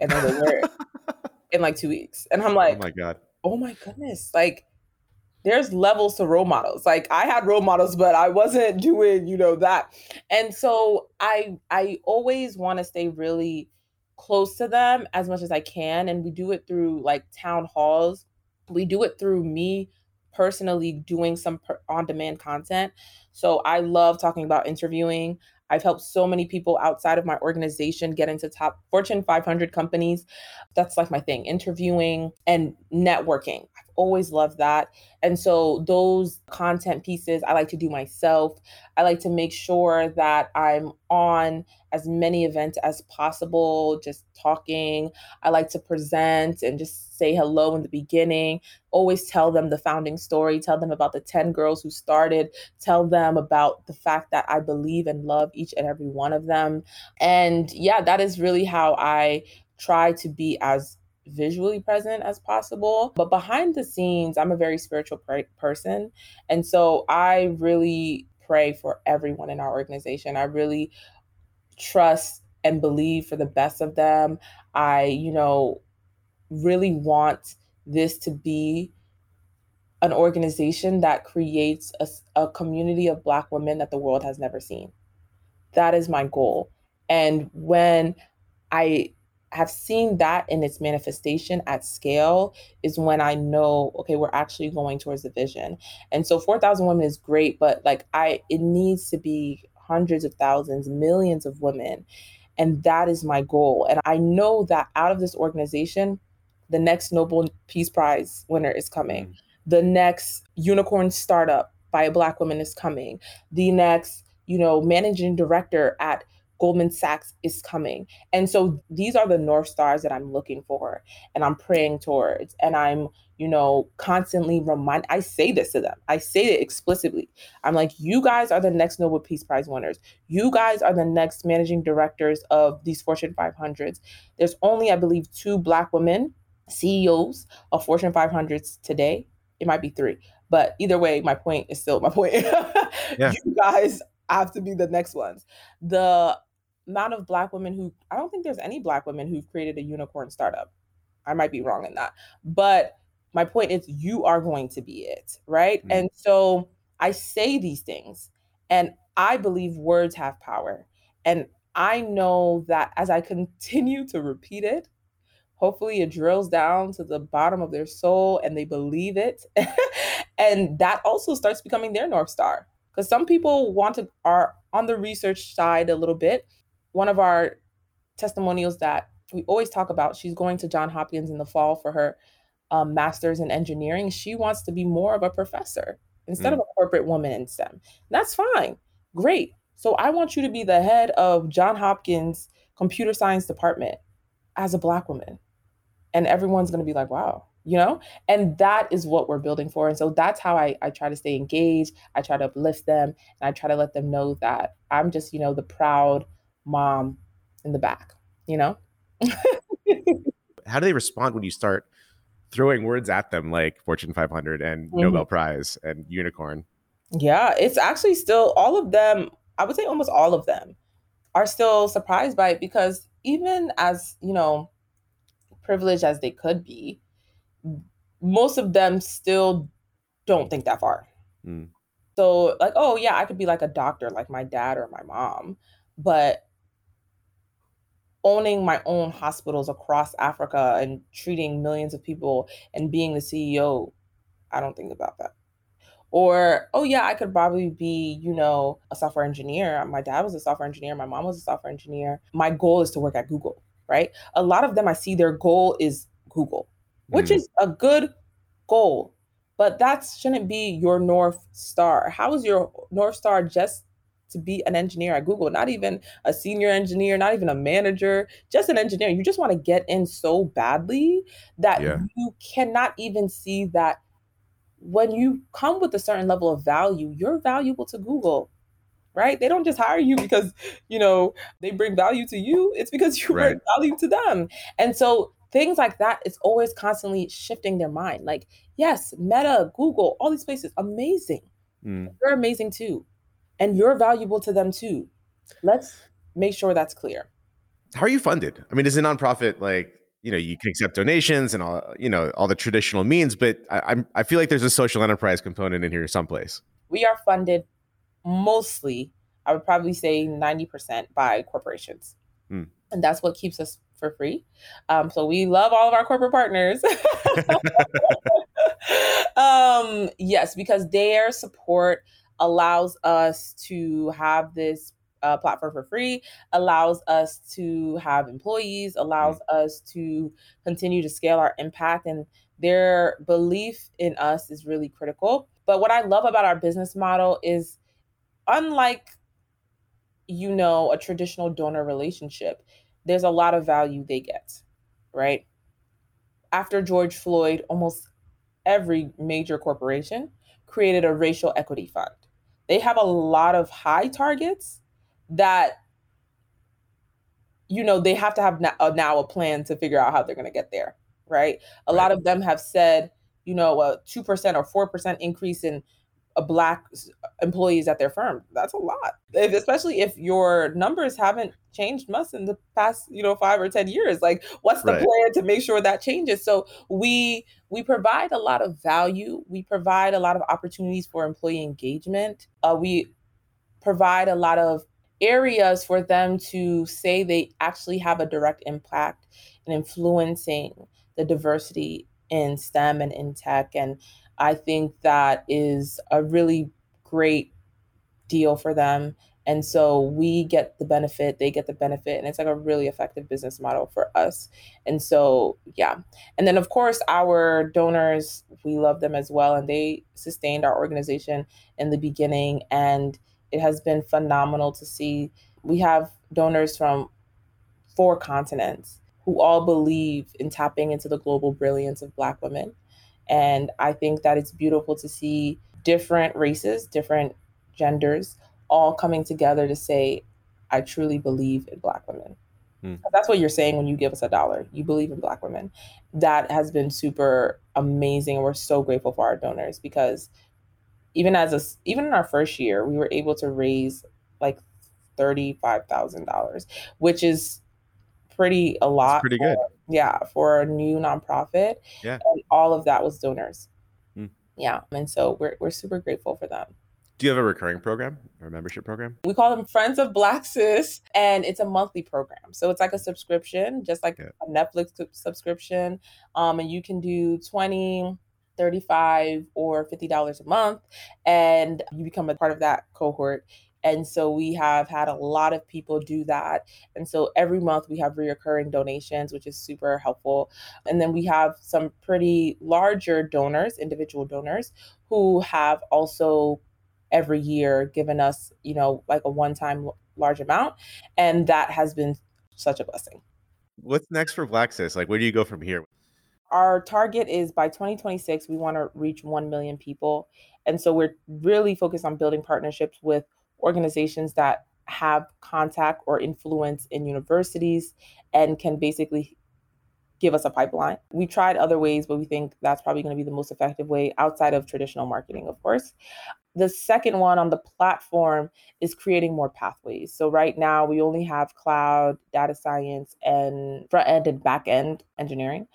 and then they'll wear it in like two weeks. And I'm oh like, oh my God. Oh my goodness. Like, there's levels to role models. Like I had role models, but I wasn't doing, you know, that. And so I I always want to stay really close to them as much as I can. And we do it through like town halls. We do it through me personally doing some per- on demand content. So I love talking about interviewing. I've helped so many people outside of my organization get into top Fortune 500 companies. That's like my thing, interviewing and networking. Always loved that. And so those content pieces I like to do myself. I like to make sure that I'm on as many events as possible, just talking. I like to present and just say hello in the beginning. Always tell them the founding story, tell them about the 10 girls who started, tell them about the fact that I believe and love each and every one of them. And yeah, that is really how I try to be as visually present as possible. But behind the scenes, I'm a very spiritual person. And so I really pray for everyone in our organization. I really trust and believe for the best of them. I, you know, really want this to be an organization that creates a, a community of Black women that the world has never seen. That is my goal. And when I have seen that in its manifestation at scale is when I know, okay, we're actually going towards the vision. And so 4,000 women is great, but like I, it needs to be hundreds of thousands, millions of women. And that is my goal. And I know that out of this organization, the next Nobel Peace Prize winner is coming. Mm. The next unicorn startup by a Black woman is coming. The next, you know, managing director at Goldman Sachs is coming. And so these are the North Stars that I'm looking for and I'm praying towards. And I'm, you know, constantly remind I say this to them. I say it explicitly. I'm like, you guys are the next Nobel Peace Prize winners. You guys are the next managing directors of these Fortune 500s. There's only, I believe, two black women CEOs of Fortune 500s today. It might be three, but either way, my point is still my point. yeah. You guys have to be the next ones. The amount of black women who I don't think there's any black women who've created a unicorn startup. I might be wrong in that. But my point is you are going to be it, right? Mm-hmm. And so I say these things and I believe words have power. And I know that as I continue to repeat it, hopefully it drills down to the bottom of their soul and they believe it. and that also starts becoming their North Star. Because some people want to are on the research side a little bit one of our testimonials that we always talk about, she's going to John Hopkins in the fall for her um, master's in engineering. She wants to be more of a professor instead mm. of a corporate woman in STEM. That's fine. Great. So I want you to be the head of John Hopkins computer science department as a black woman. And everyone's going to be like, wow, you know? And that is what we're building for. And so that's how I, I try to stay engaged. I try to uplift them and I try to let them know that I'm just, you know, the proud mom in the back, you know? How do they respond when you start throwing words at them like Fortune 500 and mm-hmm. Nobel Prize and unicorn? Yeah, it's actually still all of them, I would say almost all of them are still surprised by it because even as, you know, privileged as they could be, most of them still don't think that far. Mm. So, like, oh, yeah, I could be like a doctor, like my dad or my mom, but owning my own hospitals across Africa and treating millions of people and being the CEO, I don't think about that. Or, oh yeah, I could probably be, you know, a software engineer. My dad was a software engineer, my mom was a software engineer. My goal is to work at Google, right? A lot of them I see their goal is Google, which mm. is a good goal, but that shouldn't be your north star. How is your north star just to be an engineer at Google, not even a senior engineer, not even a manager, just an engineer. You just want to get in so badly that yeah. you cannot even see that when you come with a certain level of value, you're valuable to Google. Right? They don't just hire you because, you know, they bring value to you. It's because you right. bring value to them. And so things like that, it's always constantly shifting their mind. Like, yes, Meta, Google, all these places, amazing. Mm. You're amazing too and you're valuable to them too. Let's make sure that's clear. How are you funded? I mean, is a nonprofit like you know you can accept donations and all you know all the traditional means, but I, am I feel like there's a social enterprise component in here someplace. We are funded mostly, I would probably say 90% by corporations, hmm. and that's what keeps us for free. Um, so we love all of our corporate partners. um, yes, because their support allows us to have this uh, platform for free, allows us to have employees, allows mm. us to continue to scale our impact. And their belief in us is really critical. But what I love about our business model is unlike, you know, a traditional donor relationship, there's a lot of value they get, right? After George Floyd, almost every major corporation created a racial equity fund they have a lot of high targets that you know they have to have now, now a plan to figure out how they're going to get there right a right. lot of them have said you know a 2% or 4% increase in black employees at their firm that's a lot if, especially if your numbers haven't changed much in the past you know five or ten years like what's the right. plan to make sure that changes so we we provide a lot of value we provide a lot of opportunities for employee engagement uh, we provide a lot of areas for them to say they actually have a direct impact in influencing the diversity in STEM and in tech. And I think that is a really great deal for them. And so we get the benefit, they get the benefit, and it's like a really effective business model for us. And so, yeah. And then, of course, our donors, we love them as well. And they sustained our organization in the beginning. And it has been phenomenal to see. We have donors from four continents who all believe in tapping into the global brilliance of Black women. And I think that it's beautiful to see different races, different genders, all coming together to say, I truly believe in Black women. Hmm. That's what you're saying when you give us a dollar. You believe in Black women. That has been super amazing. And we're so grateful for our donors because even as a even in our first year, we were able to raise like thirty five thousand dollars, which is pretty a lot. That's pretty good. Yeah, for a new nonprofit. Yeah. And all of that was donors. Mm. Yeah. And so we're we're super grateful for them. Do you have a recurring program or membership program? We call them Friends of Black Sis, and it's a monthly program. So it's like a subscription, just like yeah. a Netflix subscription. Um, and you can do 20, 35 or $50 a month, and you become a part of that cohort. And so we have had a lot of people do that. And so every month we have reoccurring donations, which is super helpful. And then we have some pretty larger donors, individual donors, who have also every year given us, you know, like a one time large amount. And that has been such a blessing. What's next for Black Sis? Like, where do you go from here? Our target is by 2026, we want to reach 1 million people. And so we're really focused on building partnerships with organizations that have contact or influence in universities and can basically give us a pipeline. We tried other ways, but we think that's probably going to be the most effective way outside of traditional marketing, of course. The second one on the platform is creating more pathways. So right now we only have cloud, data science, and front end and back end engineering.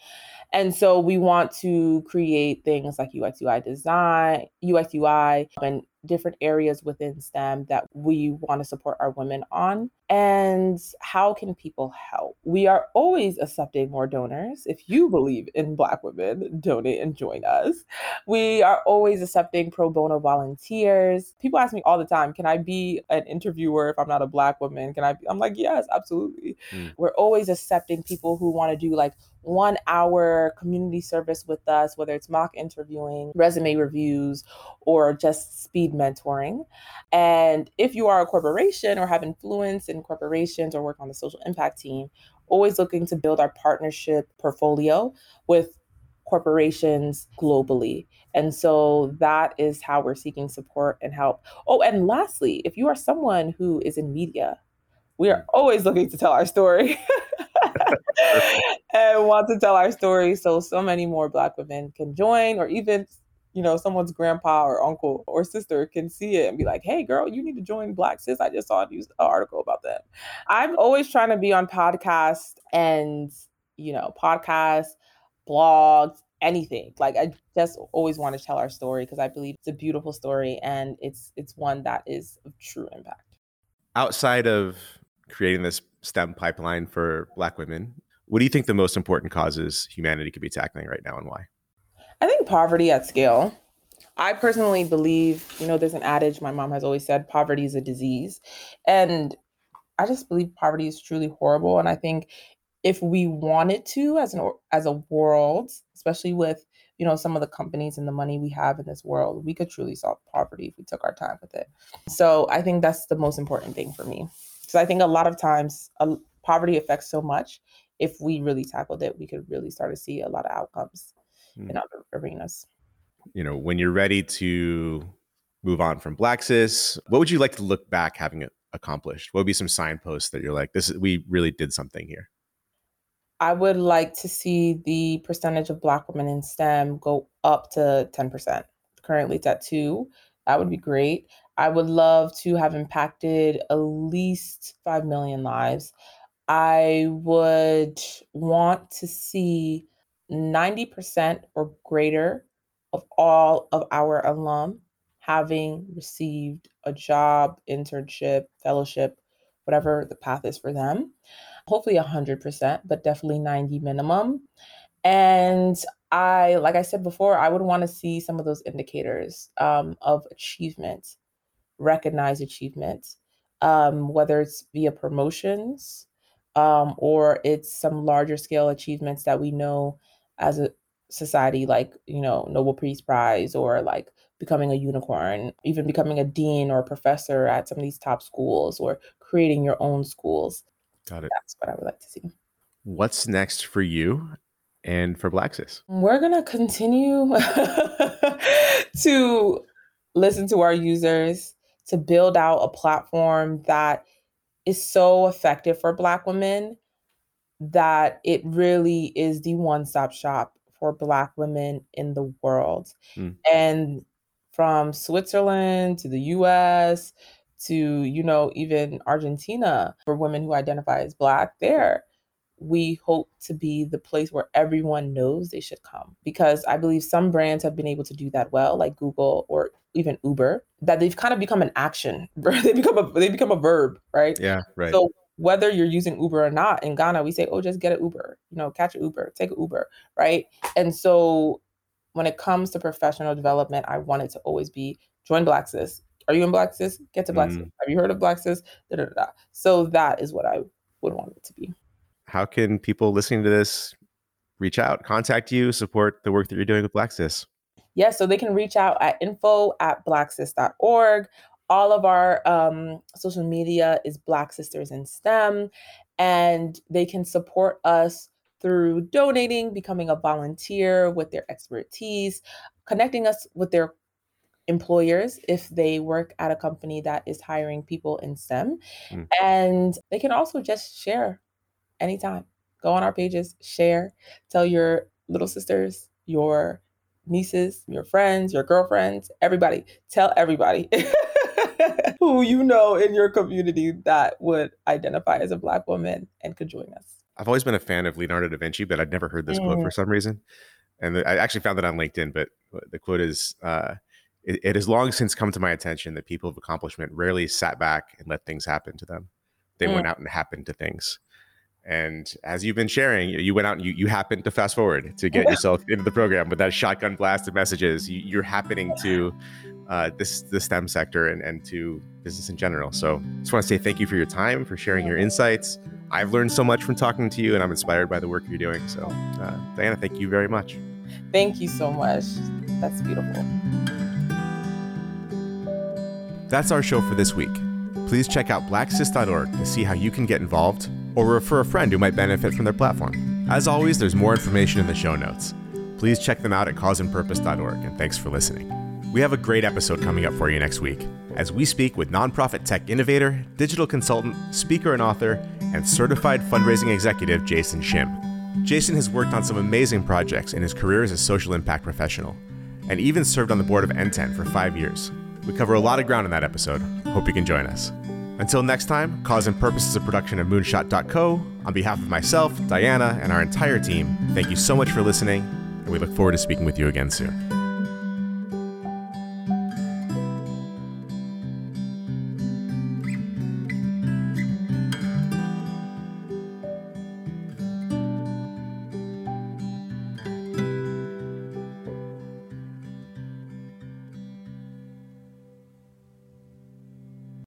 And so we want to create things like UX UI design, UX UI, and different areas within STEM that we want to support our women on. And how can people help? We are always accepting more donors. If you believe in Black women, donate and join us. We are always accepting pro bono volunteers volunteers. People ask me all the time, can I be an interviewer if I'm not a black woman? Can I be? I'm like, yes, absolutely. Mm. We're always accepting people who want to do like one hour community service with us, whether it's mock interviewing, resume reviews, or just speed mentoring. And if you are a corporation or have influence in corporations or work on the social impact team, always looking to build our partnership portfolio with corporations globally. And so that is how we're seeking support and help. Oh, and lastly, if you are someone who is in media, we are mm. always looking to tell our story and want to tell our story so so many more black women can join or even you know someone's grandpa or uncle or sister can see it and be like hey girl you need to join black sis i just saw a news article about that i'm always trying to be on podcasts and you know podcasts blogs anything like i just always want to tell our story because i believe it's a beautiful story and it's it's one that is of true impact outside of creating this STEM pipeline for Black women, what do you think the most important causes humanity could be tackling right now and why? I think poverty at scale. I personally believe, you know, there's an adage my mom has always said poverty is a disease. And I just believe poverty is truly horrible. And I think if we wanted to as an as a world, especially with you know some of the companies and the money we have in this world, we could truly solve poverty if we took our time with it. So I think that's the most important thing for me. So I think a lot of times uh, poverty affects so much. If we really tackled it, we could really start to see a lot of outcomes mm. in other arenas. You know, when you're ready to move on from BlackSIS, what would you like to look back having accomplished? What would be some signposts that you're like, this is, we really did something here? I would like to see the percentage of Black women in STEM go up to 10%. Currently, it's at two. That would be great. I would love to have impacted at least 5 million lives. I would want to see 90% or greater of all of our alum having received a job, internship, fellowship, whatever the path is for them. Hopefully 100%, but definitely 90 minimum. And I, like I said before, I would want to see some of those indicators um, of achievement recognize achievement, um, whether it's via promotions um, or it's some larger scale achievements that we know as a society, like, you know, Nobel Peace Prize or like becoming a unicorn, even becoming a dean or a professor at some of these top schools or creating your own schools. Got it. That's what I would like to see. What's next for you and for BlackSIS? We're going to continue to listen to our users, to build out a platform that is so effective for Black women that it really is the one stop shop for Black women in the world. Mm. And from Switzerland to the US to, you know, even Argentina for women who identify as Black, there we hope to be the place where everyone knows they should come because I believe some brands have been able to do that well, like Google or even Uber, that they've kind of become an action. they become a they become a verb, right? Yeah, right. So whether you're using Uber or not, in Ghana we say, "Oh, just get an Uber," you know, catch an Uber, take an Uber, right? And so when it comes to professional development, I want it to always be join BlackSIS. Are you in BlackSIS? Get to Black Mm. Have you heard of BlackSIS? Da, da, da, So that is what I would want it to be how can people listening to this reach out, contact you, support the work that you're doing with BlackSIS? Yeah, so they can reach out at info at blacksis.org. All of our um, social media is Black Sisters in STEM, and they can support us through donating, becoming a volunteer with their expertise, connecting us with their employers if they work at a company that is hiring people in STEM. Mm. And they can also just share anytime. Go on our pages, share, tell your little sisters, your nieces, your friends, your girlfriends, everybody. Tell everybody who you know in your community that would identify as a Black woman and could join us. I've always been a fan of Leonardo da Vinci, but I'd never heard this mm. quote for some reason. And I actually found it on LinkedIn, but the quote is uh, it, it has long since come to my attention that people of accomplishment rarely sat back and let things happen to them. They mm. went out and happened to things. And as you've been sharing, you went out and you, you happened to fast forward to get yourself into the program with that shotgun blast of messages. You, are happening to uh, this the STEM sector and, and to business in general. So just want to say thank you for your time, for sharing your insights. I've learned so much from talking to you, and I'm inspired by the work you're doing. So, uh, Diana, thank you very much. Thank you so much. That's beautiful. That's our show for this week. Please check out blacksis.org to see how you can get involved or refer a friend who might benefit from their platform. As always, there's more information in the show notes. Please check them out at causeandpurpose.org, and thanks for listening. We have a great episode coming up for you next week as we speak with nonprofit tech innovator, digital consultant, speaker and author, and certified fundraising executive Jason Shim. Jason has worked on some amazing projects in his career as a social impact professional, and even served on the board of NTEN for five years. We cover a lot of ground in that episode. Hope you can join us. Until next time, Cause and Purpose is a production of Moonshot.co. On behalf of myself, Diana, and our entire team, thank you so much for listening, and we look forward to speaking with you again soon.